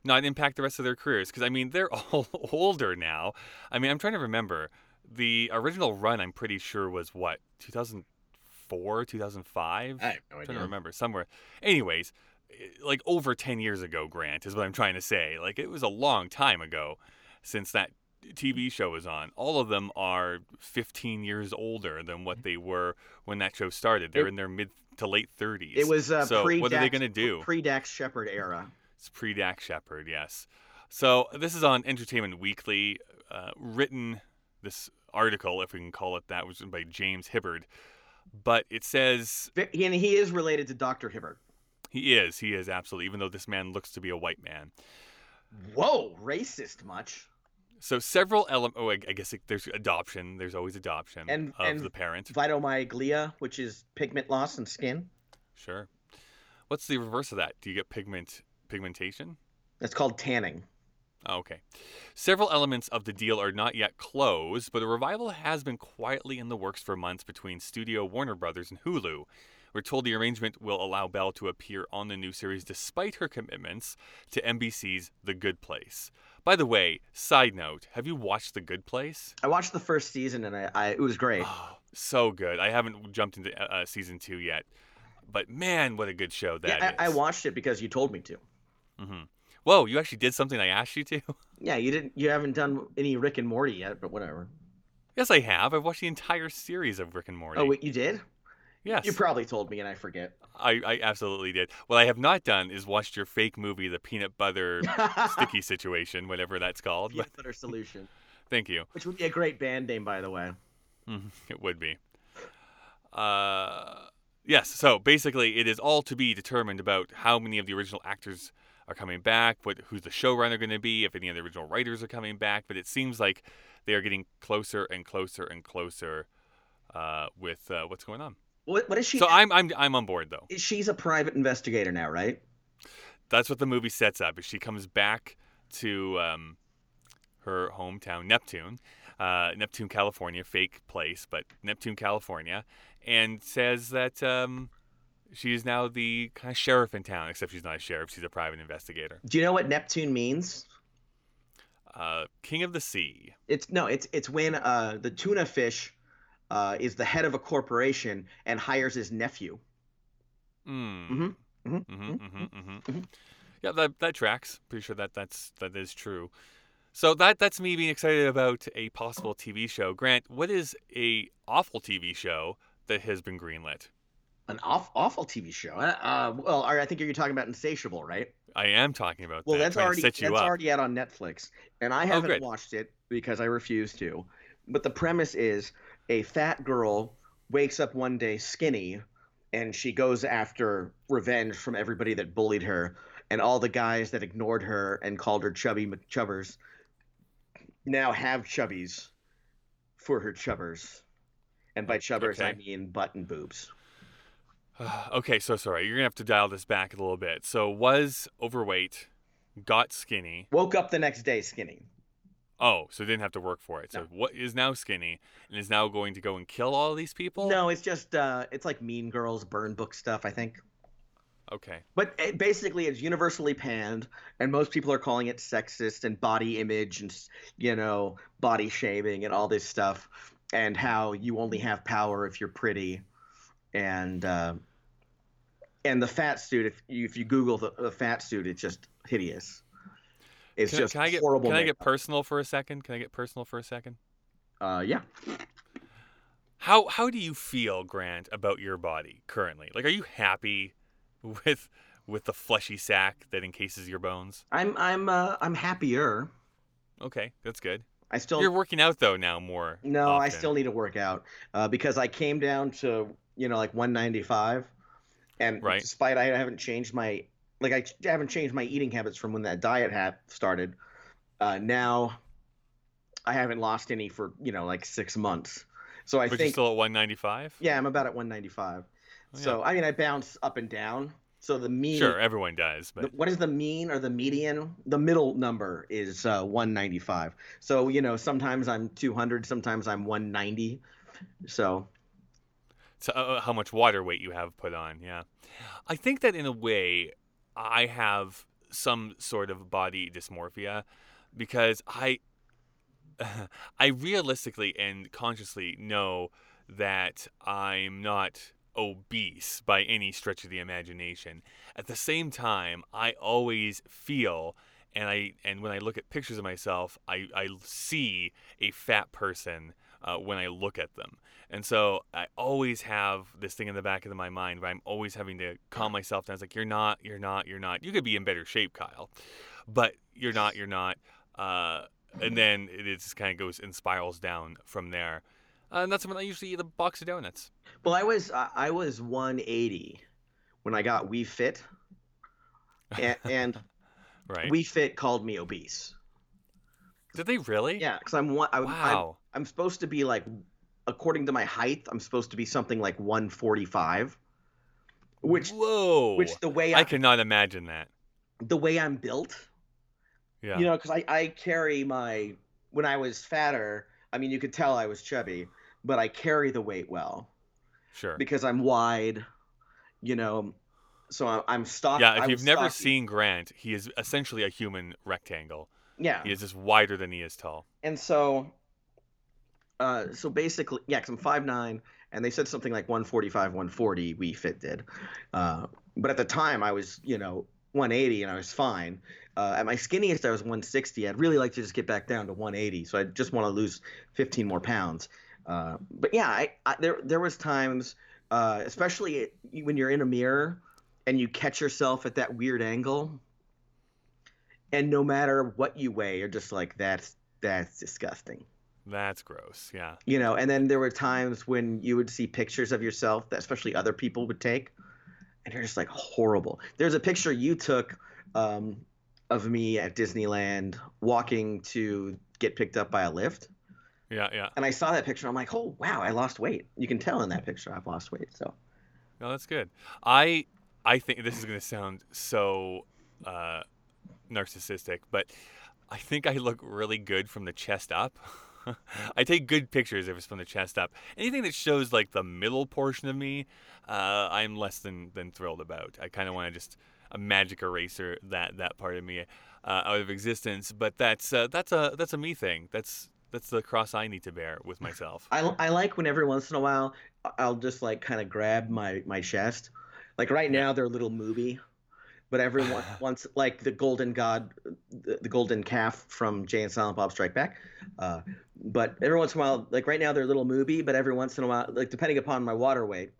not impact the rest of their careers because I mean they're (laughs) all older now. I mean I'm trying to remember the original run. I'm pretty sure was what 2004, 2005. I have no I'm trying to remember somewhere. Anyways, like over 10 years ago, Grant is what I'm trying to say. Like it was a long time ago since that TV show was on. All of them are 15 years older than what they were when that show started. They're It- in their mid to late 30s. It was uh, so pre what are they going to do? Pre Dax Shepard era. It's pre Dax Shepard, yes. So this is on Entertainment Weekly, uh, written this article, if we can call it that, was by James Hibberd. But it says And he is related to Dr. Hibbert. He is, he is absolutely, even though this man looks to be a white man. Whoa, racist much. So several elements. Oh, I, I guess it, there's adoption. There's always adoption And- of and- the parent. Vitomyoglia, which is pigment loss in skin. Sure. What's the reverse of that? Do you get pigment pigmentation? That's called tanning. Oh, okay. Several elements of the deal are not yet closed, but a revival has been quietly in the works for months between Studio Warner Brothers and Hulu. We're told the arrangement will allow Bell to appear on the new series despite her commitments to NBC's The Good Place. By the way, side note, have you watched The Good Place? I watched the first season and I, I it was great. Oh, so good. I haven't jumped into uh, uh, season two yet, but man, what a good show that is. yeah, I, I watched it because you told me to. Mm-hmm. Whoa, you actually did something I asked you to? (laughs) Yeah, you didn't. You haven't done any Rick and Morty yet, but whatever. yes, I have. I've watched the entire series of Rick and Morty. Oh, wait, you did? Yes. You probably told me and I forget. I, I absolutely did. What I have not done is watched your fake movie, the peanut butter (laughs) sticky situation, whatever that's called. Peanut (laughs) butter solution, thank you. which would be a great band name, by the way. Mhm, (laughs) It would be. Uh, yes. So basically, it is all to be determined about how many of the original actors are coming back, what who's the showrunner going to be, if any of the original writers are coming back. But it seems like they are getting closer and closer and closer uh, with uh, what's going on. What, what is she? So I'm I'm I'm on board though. She's a private investigator now, right? That's what the movie sets up. Is she comes back to um, her hometown, Neptune, uh, Neptune, California, fake place, but Neptune, California, and says that um, she is now the kind of sheriff in town. Except she's not a sheriff; she's a private investigator. Do you know what Neptune means? Uh, King of the Sea. It's no, it's it's when uh, the tuna fish uh, is the head of a corporation and hires his nephew. Mm. Mhm, mhm, Mm-hmm, mm-hmm, mm-hmm. mhm. Yeah, that that tracks. Pretty sure that that's that is true. So that that's me being excited about a possible TV show. Grant, what is a awful TV show that has been greenlit? An off, awful TV show. Uh, uh, well, I think you're talking about Insatiable, right? I am talking about Well, that. that's already to set you that's up. already out on Netflix, and I haven't good. watched it because I refuse to. But the premise is a fat girl wakes up one day skinny, and she goes after revenge from everybody that bullied her, and all the guys that ignored her and called her chubby McChubbers now have chubbies for her chubbers, and by chubbers I mean button boobs. (sighs) okay, so sorry. You're gonna have to dial this back a little bit. So was overweight, got skinny. Woke up the next day skinny. Oh, so they didn't have to work for it. So No. what is now skinny and is now going to go and kill all these people? No, it's just uh, it's like Mean Girls, Burn Book stuff, I think. Okay. But it, basically, it's universally panned, and most people are calling it sexist and body image and you know body shaming and all this stuff, and how you only have power if you're pretty, and uh, and the fat suit. If you if you Google the, the fat suit, it's just hideous. It's Can, just can I get horrible. can I get personal for a second? Can I get personal for a second? uh, yeah. How how do you feel, Grant, about your body currently? Like, are you happy with with the fleshy sack that encases your bones? I'm I'm uh, I'm happier. Okay, that's good. I still You're working out though now more. no, I still need to work out uh, because I came down to you know like 195, and Right. despite I haven't changed my like I haven't changed my eating habits from when that diet had started. Uh, now I haven't lost any for you know like six months. So I But you're think still at 195. yeah, I'm about at 195. Oh, yeah. So I mean I bounce up and down. So the mean Sure, everyone does, the- but what is the mean or the median? The middle number is uh, 195. So you know, sometimes I'm 200, sometimes I'm 190. So so, uh, how much water weight you have put on. Yeah, I think that in a way, I have some sort of body dysmorphia because I, (laughs) I realistically and consciously know that I'm not obese by any stretch of the imagination. At the same time, I always feel and I and when I look at pictures of myself, I, I see a fat person uh, when I look at them. And so I always have this thing in the back of my mind where I'm always having to calm myself down. It's like, you're not, you're not, you're not. You could be in better shape, Kyle, but you're not, you're not. Uh, and then it just kind of goes and spirals down from there. Uh, and that's when I usually eat a box of donuts. well, I was I, was 180 when I got Wii Fit, and, (laughs) and Right. Wii Fit called me obese. Did they really? Yeah, because I'm one. I, I'm, Wow. I'm supposed to be like, according to my height, I'm supposed to be something like 145, which Whoa. which the way I, I cannot imagine that. the way I'm built, Yeah. you know, because I I carry my when I was fatter. I mean, you could tell I was chubby, but I carry the weight well sure. because I'm wide, you know. So I'm, I'm stocky. Yeah, if you've never stocky. seen Grant, he is essentially a human rectangle. yeah, He is just wider than he is tall. and so uh so basically yeah because i'm 5'9 and they said something like 145 140 Wii Fit did. Uh but at the time i was you know 180 and i was fine. Uh, at my skinniest i was 160 i'd really like to just get back down to 180 so i just want to lose 15 more pounds. Uh, but yeah I, I there there was times uh, especially when you're in a mirror and you catch yourself at that weird angle and no matter what you weigh you're just like that's that's disgusting That's gross. Yeah. you know and then there were times when you would see pictures of yourself that especially other people would take and you're just like horrible there's a picture you took um, of me at disneyland walking to get picked up by a lift Yeah, yeah. and i saw that picture i'm like oh wow i lost weight you can tell in that picture i've lost weight so No, that's good. I I think this is going to sound so uh, narcissistic, but I think I look really good from the chest up. (laughs) I take good pictures if it's from the chest up. Anything that shows like the middle portion of me, uh, I'm less than than thrilled about. I kind of want to just a magic eraser that that part of me uh, out of existence. But that's uh, that's a that's a me thing. That's that's the cross I need to bear with myself. I, I like when every once in a while I'll just like kind of grab my my chest. Like right now they're a little movie, but every one, once (laughs) like the golden god, the, the golden calf from Jay and Silent Bob Strike Back. Uh, but every once in a while, like right now they're a little movie, but every once in a while, like depending upon my water weight,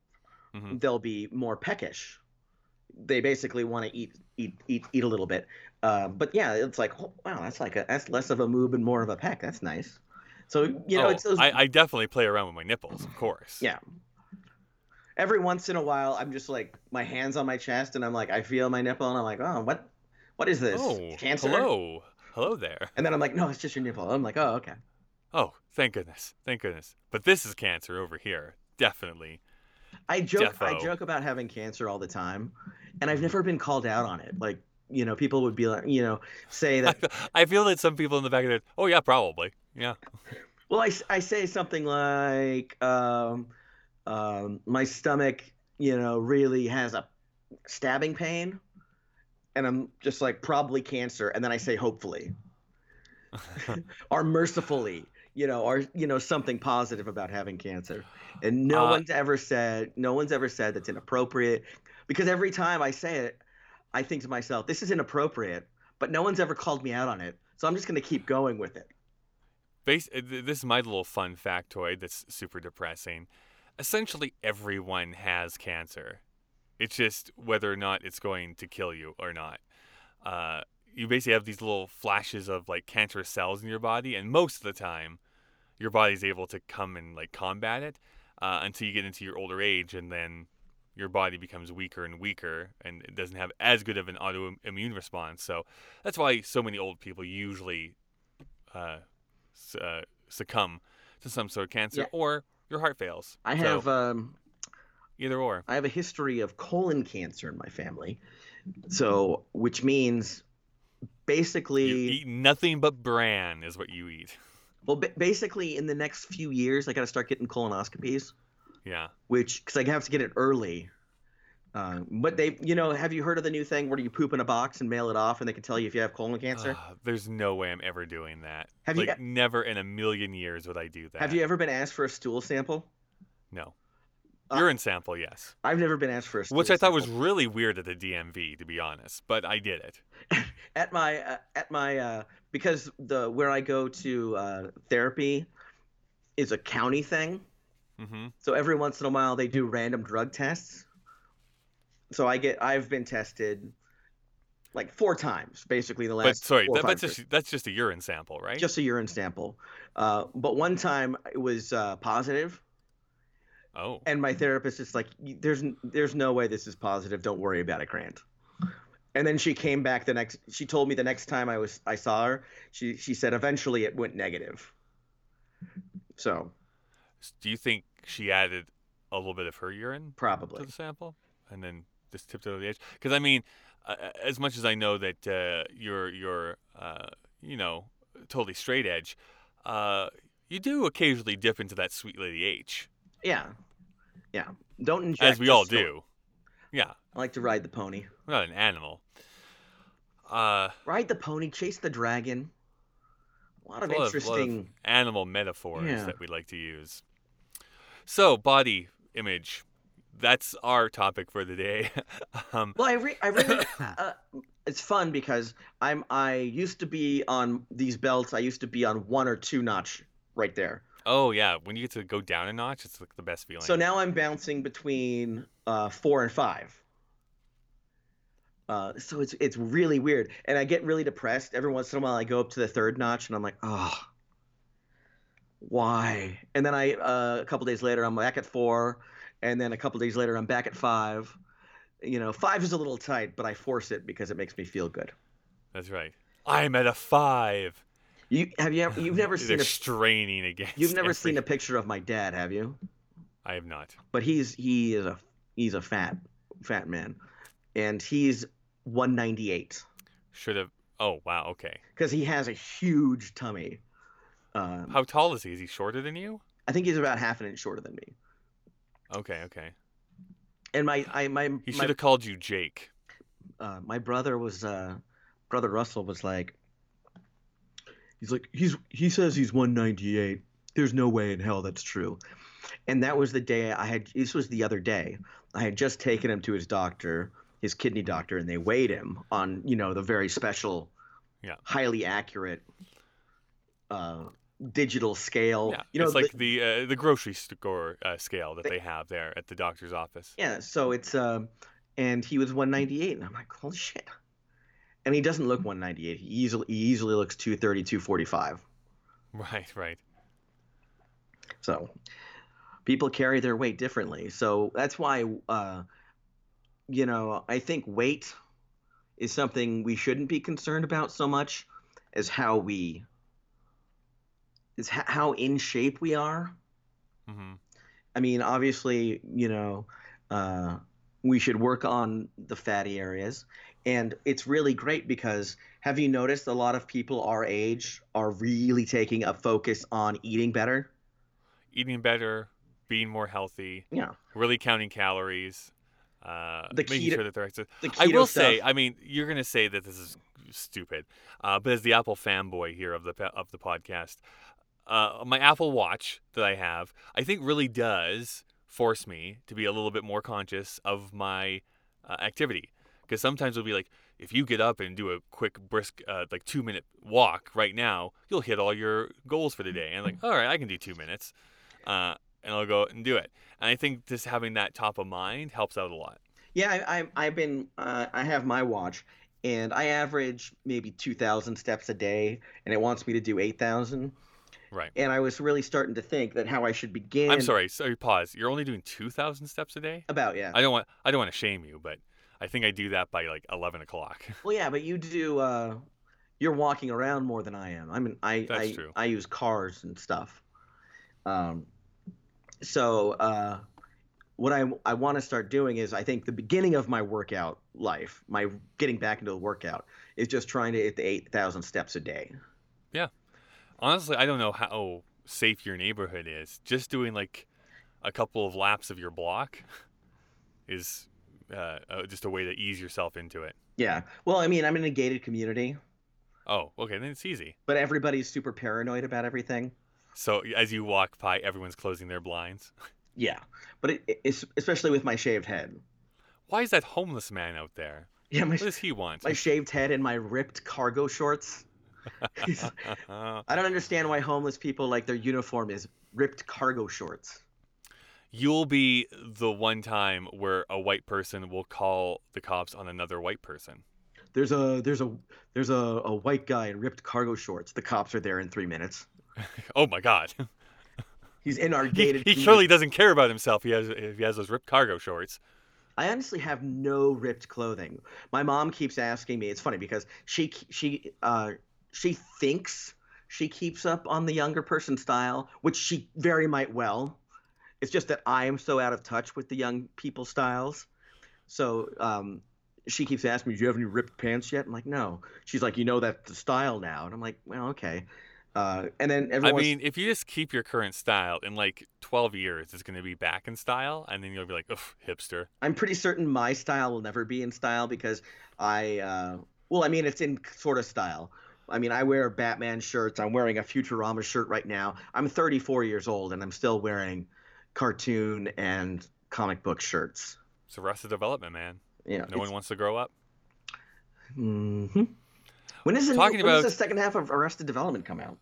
Mhm. they'll be more peckish. They basically want to eat eat eat eat a little bit. Uh, but yeah, it's like oh, wow, that's like a that's less of a moob and more of a peck. That's nice. So you know, Oh, it's those, I, I definitely play around with my nipples, of course. Yeah. Every once in a while I'm just like my hands on my chest and I'm like I feel my nipple and I'm like oh what what is this? Oh, cancer? hello, hello there. and then I'm like no it's just your nipple. I'm like oh okay. Oh, thank goodness, thank goodness. But this is cancer over here, definitely. I joke I joke about having cancer all the time and I've never been called out on it. Like you know people would be like you know say (laughs) that I feel that some people in the back of their, oh yeah, probably, yeah. well I, I say something like um, um, my stomach you know really has a stabbing pain and I'm just like probably cancer and then I say hopefully. (laughs) Or mercifully you know or you know something positive about having cancer. And no Uh, one's ever said no one's ever said that's inappropriate because every time i say it i think to myself this is inappropriate but no one's ever called me out on it so i'm just going to keep going with it. Bas- uh, this is my little fun factoid that's super depressing. Essentially, everyone has cancer. It's just whether or not it's going to kill you or not. Uh, you basically have these little flashes of like cancerous cells in your body, and most of the time, your body's able to come and like combat it uh, until you get into your older age, and then your body becomes weaker and weaker, and it doesn't have as good of an autoimmune response. So that's why so many old people usually uh, uh, succumb to some sort of cancer, Yeah. or your heart fails. I So, have um, either or. I have a history of colon cancer in my family, so which means You basically, eat nothing but bran, is what you eat. well, ba- basically in the next few years, I got to start getting colonoscopies, Yeah. which because I have to get it early. Uh, but they, you know, have you heard of the new thing where you poop in a box and mail it off, and they can tell you if you have colon cancer? Ah, there's no way I'm ever doing that. Have you like e- never in a million years would I do that. have you ever been asked for a stool sample? No. Uh, Urine sample, yes. I've never been asked for a stool Which I thought was really weird at the DMV, to be honest, but I did it. (laughs) at my uh, at my uh, because the where I go to uh, therapy is a county thing. hmm So every once in a while they do random drug tests. So I get I've been tested like four times basically in the But last. sorry, four that, that's just that's just a urine sample, right? just a urine sample. Uh, but one time it was uh, positive, oh, and my therapist is like, "There's there's no way this is positive. Don't worry about it, Grant." And then she came back the next. She told me the next time I was I saw her, she she said eventually it went negative. So do you think she added a little bit of her urine probably To the sample and then just tipped over the edge? Because I mean, uh, as much as I know that uh, you're you're uh, you know totally straight edge, uh, you do occasionally dip into that sweet lady H, yeah, yeah. Don't inject. as we all snort. do. Yeah, I like to ride the pony. I'm not an animal. Uh, Ride the pony, chase the dragon. A lot of a lot of- lot of interesting. animal metaphors Yeah. that we like to use. So, body image. That's our topic for the day. (laughs) um, Well, I, re- I really, (coughs) uh, it's fun because I'm I used to be on these belts. I used to be on one or two notch right there. oh yeah, when you get to go down a notch, it's like the best feeling. So now I'm bouncing between uh, four and five. Uh, so it's it's really weird, and I get really depressed every once in a while. I go up to the third notch, and I'm like, oh, why? And then I uh, a couple days later, I'm back at four, and then a couple days later, I'm back at five. You know, five is a little tight, but I force it because it makes me feel good. That's right. I'm at a five. You have you ever, you've (laughs) never seen a straining against. you've never seen a picture of my dad, have you? I have not. But he's he is a he's a fat fat man, and he's 198 Should have. Oh wow. Okay. because he has a huge tummy. Um, How tall is he? Is he shorter than you? I think he's about half an inch shorter than me. Okay. Okay. And my I my He should have called you Jake. uh, my brother was uh, brother Russell was like he's like he's he says he's 198. There's no way in hell that's true. And that was the day I had this was the other day. I had just taken him to his doctor, his kidney doctor, and they weighed him on, you know, the very special, Yeah. highly accurate uh, digital scale. Yeah. you know, it's like the- the uh, the grocery store uh, scale that They- they have there at the doctor's office. Yeah, so it's um, and he was 198, and I'm like, holy shit. And he doesn't look 198. He easily he easily looks 230, 245. (laughs) Right. Right. So people carry their weight differently. So that's why, uh, you know, I think weight is something we shouldn't be concerned about so much as how we is h- how in shape we are. hmm I mean, obviously, you know, uh, we should work on the fatty areas. And it's really great because have you noticed a lot of people our age are really taking a focus on eating better? Eating better, being more healthy, Yeah. really counting calories, uh, The making keto- sure that they're exercising. The I will stuff, say, I mean, you're gonna say that this is stupid, uh, but as the Apple fanboy here of the of the podcast, uh, my Apple Watch that I have, I think really does force me to be a little bit more conscious of my uh, activity. Because sometimes it'll be like, if you get up and do a quick brisk, uh, like two minute walk right now, you'll hit all your goals for the day. And I'm like, all right, I can do two minutes, uh, and I'll go and do it. And I think just having that top of mind helps out a lot. Yeah, I, I, I've been. Uh, I have my watch, and I average maybe 2,000 steps a day, and it wants me to do 8,000. Right. And I was really starting to think that how I should begin. I'm sorry. Sorry. Pause. You're only doing two thousand steps a day. About yeah. I don't want. I don't want to shame you, but I think I do that by like eleven o'clock. (laughs) Well, yeah, but you do. Uh, you're walking around more than I am. I mean, I That's I, true. I use cars and stuff. Um, so uh, what I I want to start doing is I think the beginning of my workout life, my getting back into the workout, is just trying to hit the eight thousand steps a day. Honestly, I don't know how safe your neighborhood is. Just doing like a couple of laps of your block (laughs) is uh, uh, just a way to ease yourself into it. Yeah. Well, I mean, I'm in a gated community, Oh, okay, then it's easy. but everybody's super paranoid about everything. So as you walk by, everyone's closing their blinds. (laughs) Yeah. But it, it's especially with my shaved head. Why is that homeless man out there? Yeah, my What does he want? my shaved head and my ripped cargo shorts. I don't understand why homeless people like their uniform is ripped cargo shorts. You'll be the one time where a white person will call the cops on another white person. There's a there's a there's a, a white guy in ripped cargo shorts. The cops are there in three minutes. (laughs) Oh my God! He's in our gated. he community. surely doesn't care about himself. He has if he has those ripped cargo shorts. I honestly have no ripped clothing. My mom keeps asking me. It's funny because she she uh she thinks she keeps up on the younger person style, which she very might well. It's just that I am so out of touch with the young people styles. So um, she keeps asking me, "Do you have any ripped pants yet?" I'm like, "No." She's like, "You know that's the style now," and I'm like, "Well, okay." Uh, and then everyone I mean, if you just keep your current style, in like 12 years, it's going to be back in style, and then you'll be like, ugh, hipster. I'm pretty certain my style will never be in style because I, uh, well, I mean, it's in sort of style. I mean, I wear Batman shirts. I'm wearing a Futurama shirt right now. I'm 34 years old and I'm still wearing cartoon and comic book shirts. It's Arrested Development, man. Know, No one wants to grow up. hmm When is the new- Talking does about- the second half of Arrested Development come out?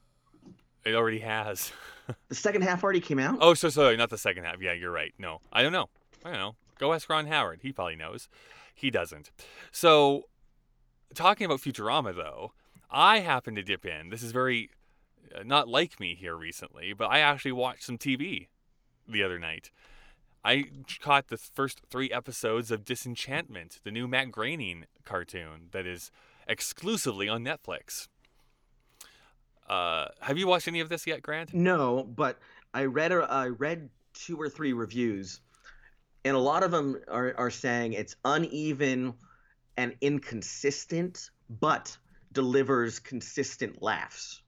It already has. (laughs) The second half already came out. Oh, so sorry, not the second half. Yeah, you're right. No, I don't know. I don't know. Go ask Ron Howard. He probably knows. He doesn't. So, talking about Futurama, though, I happen to dip in. This is very uh, not like me here recently, but I actually watched some TV the other night. I caught the first three episodes of Disenchantment, the new Matt Groening cartoon that is exclusively on Netflix. Uh, have you watched any of this yet, Grant? No, but I read a, I read two or three reviews, and a lot of them are, are saying it's uneven and inconsistent, but delivers consistent laughs,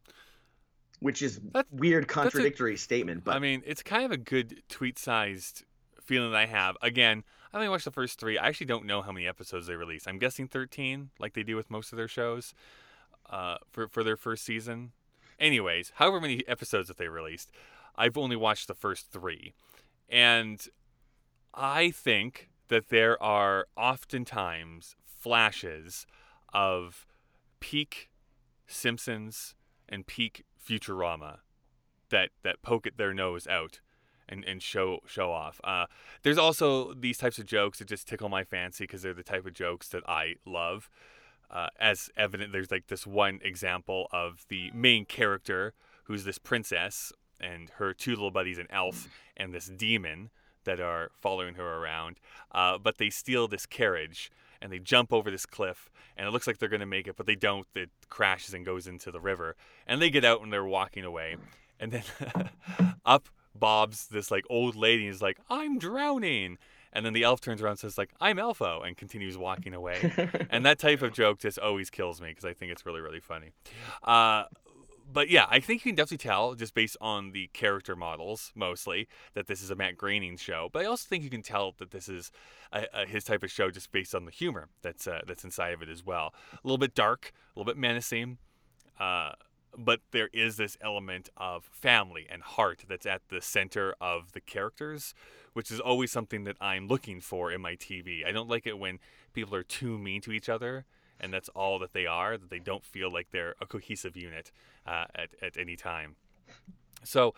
which is That- weird contradictory statement. But I mean, it's kind of a good tweet-sized feeling that I have. Again, I only watched the first three. I actually don't know how many episodes they released. I'm guessing 13, like they do with most of their shows, uh, for for their first season. Anyways, however many episodes that they released, I've only watched the first three, and I think that there are oftentimes flashes of peak Simpsons and peak Futurama that that poke at their nose out and, and show show off. Uh, there's also these types of jokes that just tickle my fancy because they're the type of jokes that I love. Uh, as evident, there's like this one example of the main character who's this princess and her two little buddies, an elf and this demon that are following her around. Uh, but they steal this carriage and they jump over this cliff and it looks like they're going to make it, but they don't. It crashes and goes into the river. And they get out and they're walking away. And then (laughs) up bobs this like old lady is like, I'm drowning. And then the elf turns around and says like, I'm Elfo and continues walking away. (laughs) and that type of joke just always kills me because I think it's really, really funny. Uh, but yeah, I think you can definitely tell just based on the character models mostly that this is a Matt Groening show. But I also think you can tell that this is a, a, his type of show just based on the humor that's uh, that's inside of it as well. A little bit dark, a little bit menacing, uh, but there is this element of family and heart that's at the center of the characters, which is always something that I'm looking for in my TV. I don't like it when people are too mean to each other and that's all that they are, that they don't feel like they're a cohesive unit uh, at, at any time. So,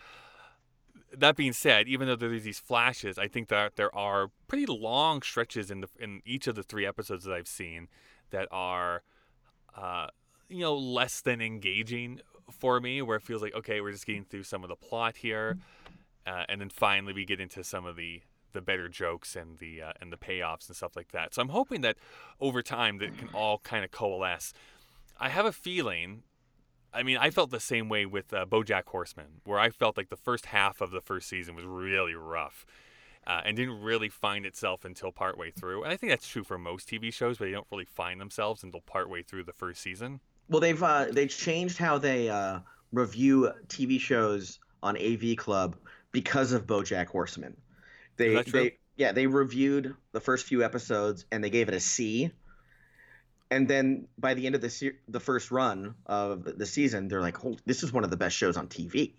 that being said, even though there's these flashes, I think that there are pretty long stretches in the in each of the three episodes that I've seen that are, uh, you know, less than engaging for me, where it feels like okay, we're just getting through some of the plot here, uh, and then finally we get into some of the the better jokes and the uh, and the payoffs and stuff like that. So I'm hoping that over time that can all kind of coalesce. I have a feeling. I mean, I felt the same way with uh, BoJack Horseman, where I felt like the first half of the first season was really rough. Uh, and didn't really find itself until partway through. And I think that's true for most TV shows, but they don't really find themselves until partway through the first season. Well, they've uh, they changed how they uh, review TV shows on AV Club because of BoJack Horseman. They they yeah they reviewed the first few episodes and they gave it a C. And then by the end of the se- the first run of the season, they're like, oh, "This is one of the best shows on TV."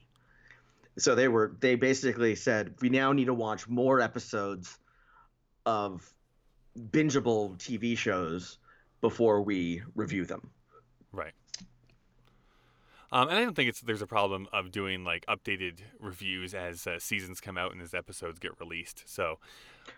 So they were they basically said, "We now need to watch more episodes of bingeable TV shows before we review them." Right. Um, and I don't think it's there's a problem of doing like updated reviews as uh, seasons come out and as episodes get released. So,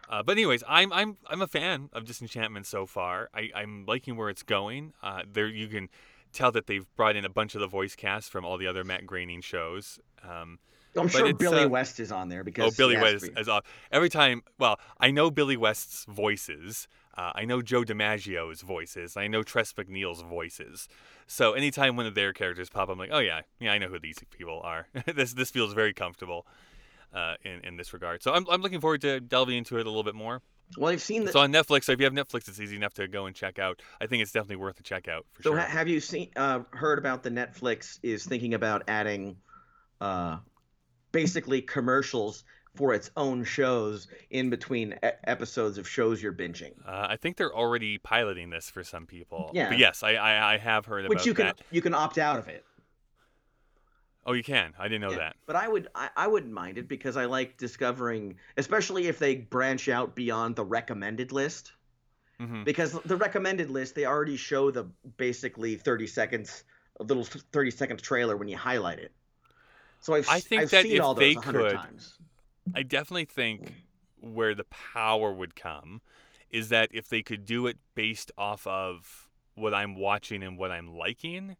uh, but anyways, I'm I'm I'm a fan of Disenchantment so far. I, I'm liking where it's going. Uh, there you can tell that they've brought in a bunch of the voice cast from all the other Matt Groening shows. Um, I'm sure Billy uh, West is on there because oh Billy West is off every time. Well, I know Billy West's voices. Uh, I know Joe DiMaggio's voices. I know Tress MacNeille's voices. So anytime one of their characters pop, I'm like, oh yeah, yeah, I know who these people are. (laughs) this this feels very comfortable uh, in in this regard. So I'm I'm looking forward to delving into it a little bit more. Well, I've seen that. It's on Netflix. So if you have Netflix, it's easy enough to go and check out. I think it's definitely worth a check out. For so sure. ha- have you seen uh, heard about the Netflix is thinking about adding uh, basically commercials for its own shows in between episodes of shows you're binging. Uh, I think they're already piloting this for some people. Yeah. But yes, I, I, I have heard Which about you can that. you can opt out of it. Oh, you can. I didn't know Yeah. that. But I would I, I wouldn't mind it because I like discovering, especially if they branch out beyond the recommended list. hmm Because the recommended list they already show the basically 30 seconds a little 30 seconds trailer when you highlight it. So I've I think I've that seen if all those they a hundred could- times. I definitely think where the power would come is that if they could do it based off of what I'm watching and what I'm liking,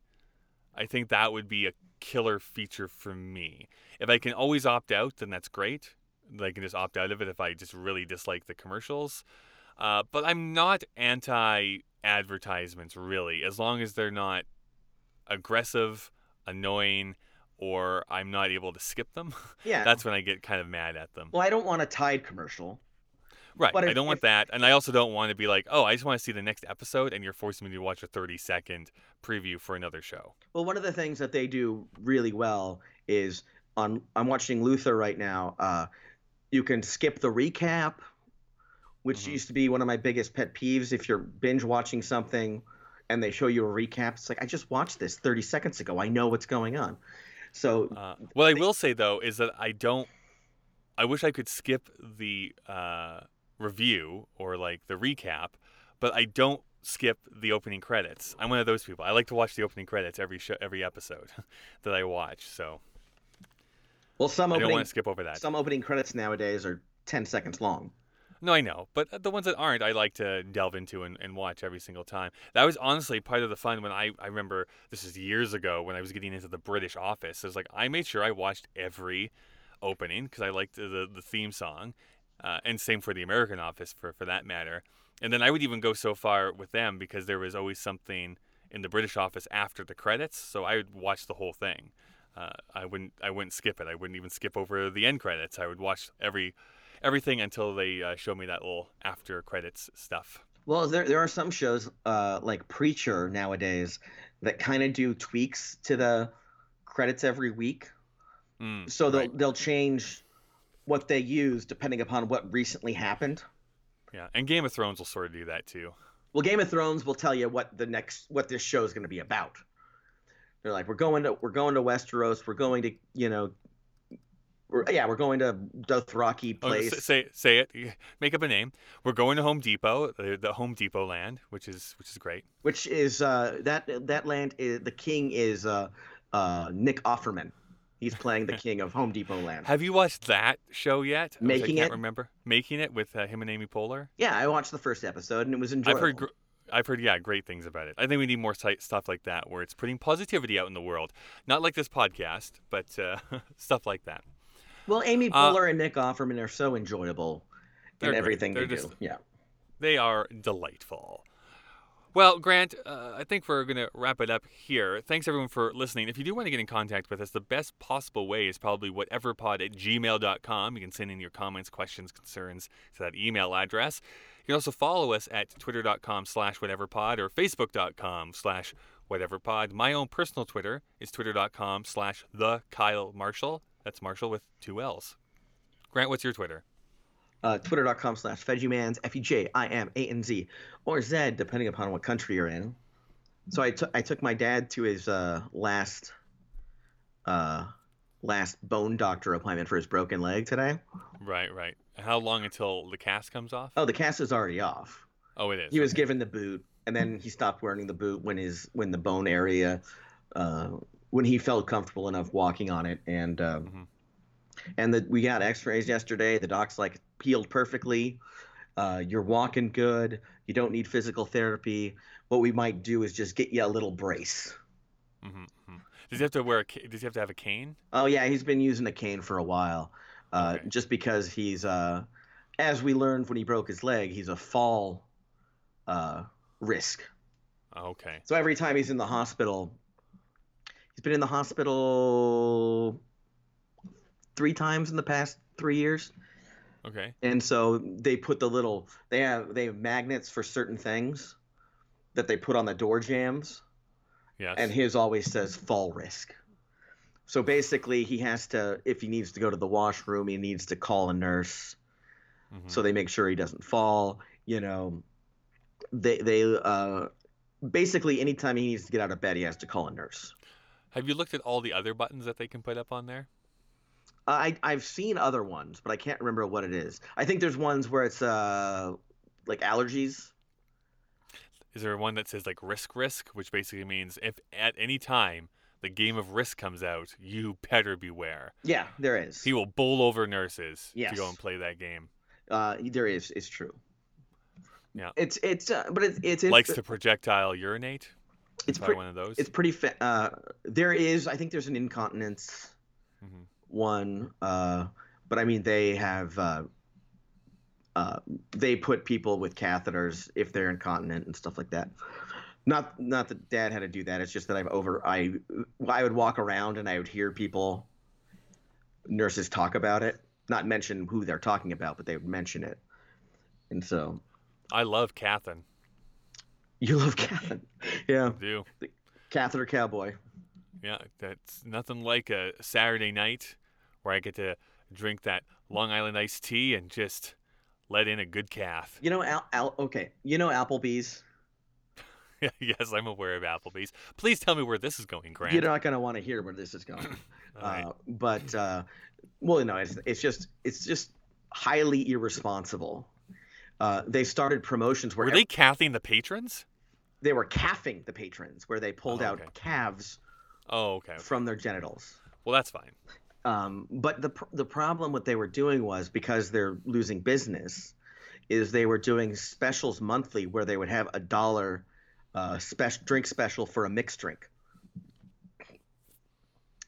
I think that would be a killer feature for me. If I can always opt out, then that's great. I can just opt out of it if I just really dislike the commercials. Uh, but I'm not anti advertisements, really, as long as they're not aggressive, annoying, or I'm not able to skip them. (laughs) Yeah. That's when I get kind of mad at them. well, I don't want a Tide commercial. Right. but I if- don't want if- that. And I also don't want to be like, oh, I just want to see the next episode and you're forcing me to watch a 30 second preview for another show. Well, one of the things that they do really well is on I'm watching Luther right now. Uh, you can skip the recap, which Mhm. used to be one of my biggest pet peeves. If you're binge watching something and they show you a recap, it's like I just watched this 30 seconds ago. I know what's going on. So Uh, what I will say, though, is that I don't, I wish I could skip the uh, review or like the recap, but I don't skip the opening credits. I'm one of those people. I like to watch the opening credits every show, every episode (laughs) that I watch. So well, some I don't opening want to skip over that. some opening credits nowadays are 10 seconds long. No, I know, but the ones that aren't, I like to delve into and, and watch every single time. That was honestly part of the fun when I, I remember this is years ago when I was getting into the British Office. It was like I made sure I watched every opening because I liked the, the, the theme song, uh, and same for the American Office for, for that matter. And then I would even go so far with them because there was always something in the British Office after the credits, so I would watch the whole thing. Uh, I wouldn't I wouldn't skip it. I wouldn't even skip over the end credits. I would watch every everything until they uh, show me that little after credits stuff. Well, there there are some shows uh, like Preacher nowadays that kind of do tweaks to the credits every week. Mm, So they'll right. they'll change what they use depending upon what recently happened. yeah, and Game of Thrones will sort of do that too. Well, Game of Thrones will tell you what the next what this show is going to be about. They're like, we're going to we're going to Westeros. We're going to you know, we're, yeah, we're going to Dothraki Oh, place. s- say say it. Make up a name. We're going to Home Depot, the, the Home Depot land, which is which is great. which is uh, that that land is the king is uh, uh, Nick Offerman. He's playing the (laughs) king of Home Depot land. Have you watched that show yet? Making I can't It? remember. Making it with uh, him and Amy Poehler. Yeah, I watched the first episode and it was enjoyable. I've heard gr- I've heard yeah great things about it. I think we need more site stuff like that where it's putting positivity out in the world, not like this podcast, but uh, (laughs) stuff like that. Well, Amy Uh, Poehler and Nick Offerman are so enjoyable in everything they just- do. Yeah. They are delightful. Well, Grant, uh, I think we're going to wrap it up here. Thanks everyone for listening. If you do want to get in contact with us, the best possible way is probably whateverpod at gmail.com. You can send in your comments, questions, concerns to that email address. You can also follow us at twitter.com slash whateverpod or facebook.com slash whateverpod. My own personal Twitter is twitter.com slash the Kyle Marshall. That's Marshall with two L's. Grant, what's your Twitter? Uh, Twitter.com slash Vegemans, F E J I M A N Z, or Z, depending upon what country you're in. So I took I took my dad to his uh, last uh, last bone doctor appointment for his broken leg today. Right, right. How long until the cast comes off? Oh, the cast is already off. Oh, it is. He was Okay. given the boot, and then he stopped wearing the boot when his when the bone area, uh, when he felt comfortable enough walking on it, and um, Mhm. and the, we got X-rays yesterday. The doc's like peeled perfectly. Uh, you're walking good. You don't need physical therapy. What we might do is just get you a little brace. Mhm, mhm. Does he have to wear? A, does he have to have a cane? Oh yeah, he's been using a cane for a while, uh, Okay. just because he's, uh, as we learned when he broke his leg, he's a fall uh, risk. Oh, okay. So every time he's in the hospital, he's been in the hospital three times in the past three years. Okay. And so they put the little they have they have magnets for certain things that they put on the door jams, Yes. and his always says fall risk. So basically, he has to if he needs to go to the washroom, he needs to call a nurse Mhm. so they make sure he doesn't fall. You know, they they uh basically anytime he needs to get out of bed, he has to call a nurse. Have you looked at all the other buttons that they can put up on there? I I've seen other ones, but I can't remember what it is. I think there's ones where it's uh like allergies. Is there one that says like risk risk, which basically means if at any time the game of risk comes out, you better beware. Yeah, there is. He will bowl over nurses to go and play that game. Uh, there is. It's true. Yeah. It's it's uh, but it's it's Likes to projectile urinate. It's pretty one of those. it's pretty fa- uh there is I think there's an incontinence Mhm. one uh but I mean they have uh uh they put people with catheters if they're incontinent and stuff like that. Not not that dad had to do that. It's just that I've over I I would walk around and I would hear people nurses talk about it, not mention who they're talking about, but they would mention it. And so I love Catherine. You love catheter. Yeah, I do. catheter cowboy. Yeah, that's nothing like a Saturday night where I get to drink that Long Island iced tea and just let in a good calf. You know, Al, Al okay. You know Applebee's. (laughs) yes, I'm aware of Applebee's. Please tell me where this is going, Grant. You're not gonna want to hear where this is going. (laughs) All right. uh, but uh, well, no, it's it's just it's just highly irresponsible. Uh, they started promotions where Were they cathing the patrons? They were calving the patrons, where they pulled Oh, out calves Oh, okay. okay. from their genitals. Well, that's fine. Um, but the pr- the problem what they were doing was because they're losing business, is they were doing specials monthly where they would have a dollar uh, special drink special for a mixed drink.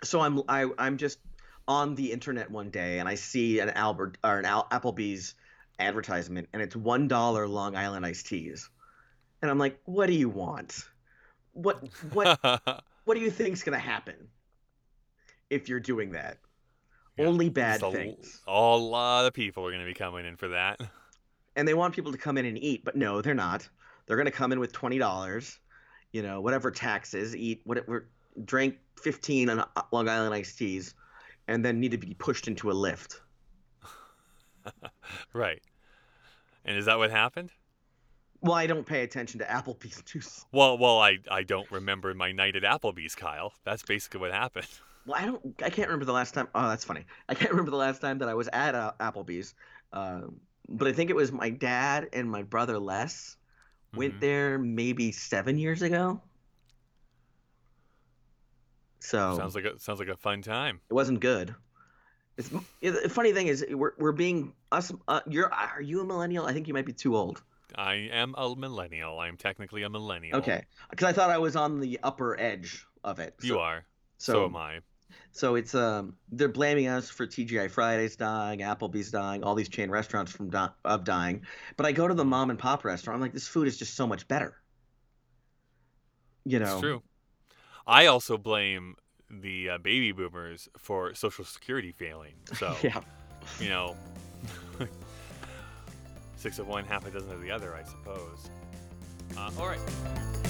So I'm I, I'm just on the internet one day and I see an Albert or an Al- Applebee's advertisement and it's one dollar Long Island iced teas, and I'm like, what do you want? What what (laughs) what do you think's gonna happen if you're doing that? Yeah, Only bad a, things. a lot of people are going to be coming in for that. And they want people to come in and eat, but no, they're not. They're gonna come in with twenty dollars, you know, whatever taxes, eat whatever, drink fifteen on Long Island iced teas, and then need to be pushed into a lift. (laughs) right. And is that what happened? Well, I don't pay attention to Applebee's (laughs) juice. Well, well, I, I don't remember my night at Applebee's, Kyle. That's basically what happened. (laughs) Well, I don't. I can't remember the last time. Oh, that's funny. I can't remember the last time that I was at uh, Applebee's. Um, but I think it was my dad and my brother Les went Mhm. there maybe seven years ago. So Sounds like a sounds like a fun time. it wasn't good. It's the funny thing is we're we're being us. Uh, you're are you a millennial? I think you might be too old. I am a millennial. I'm technically a millennial. Okay, because I thought I was on the upper edge of it. You are. So, So, am I. So it's um they're blaming us for TGI Fridays dying, Applebee's dying, all these chain restaurants from di- of dying. But I go to the mom and pop restaurant. I'm like, this food is just so much better. You know. It's true. I also blame the uh, baby boomers for Social Security failing. So, (laughs) Yeah. you know, (laughs) six of one, half a dozen of the other, I suppose. Uh, all right.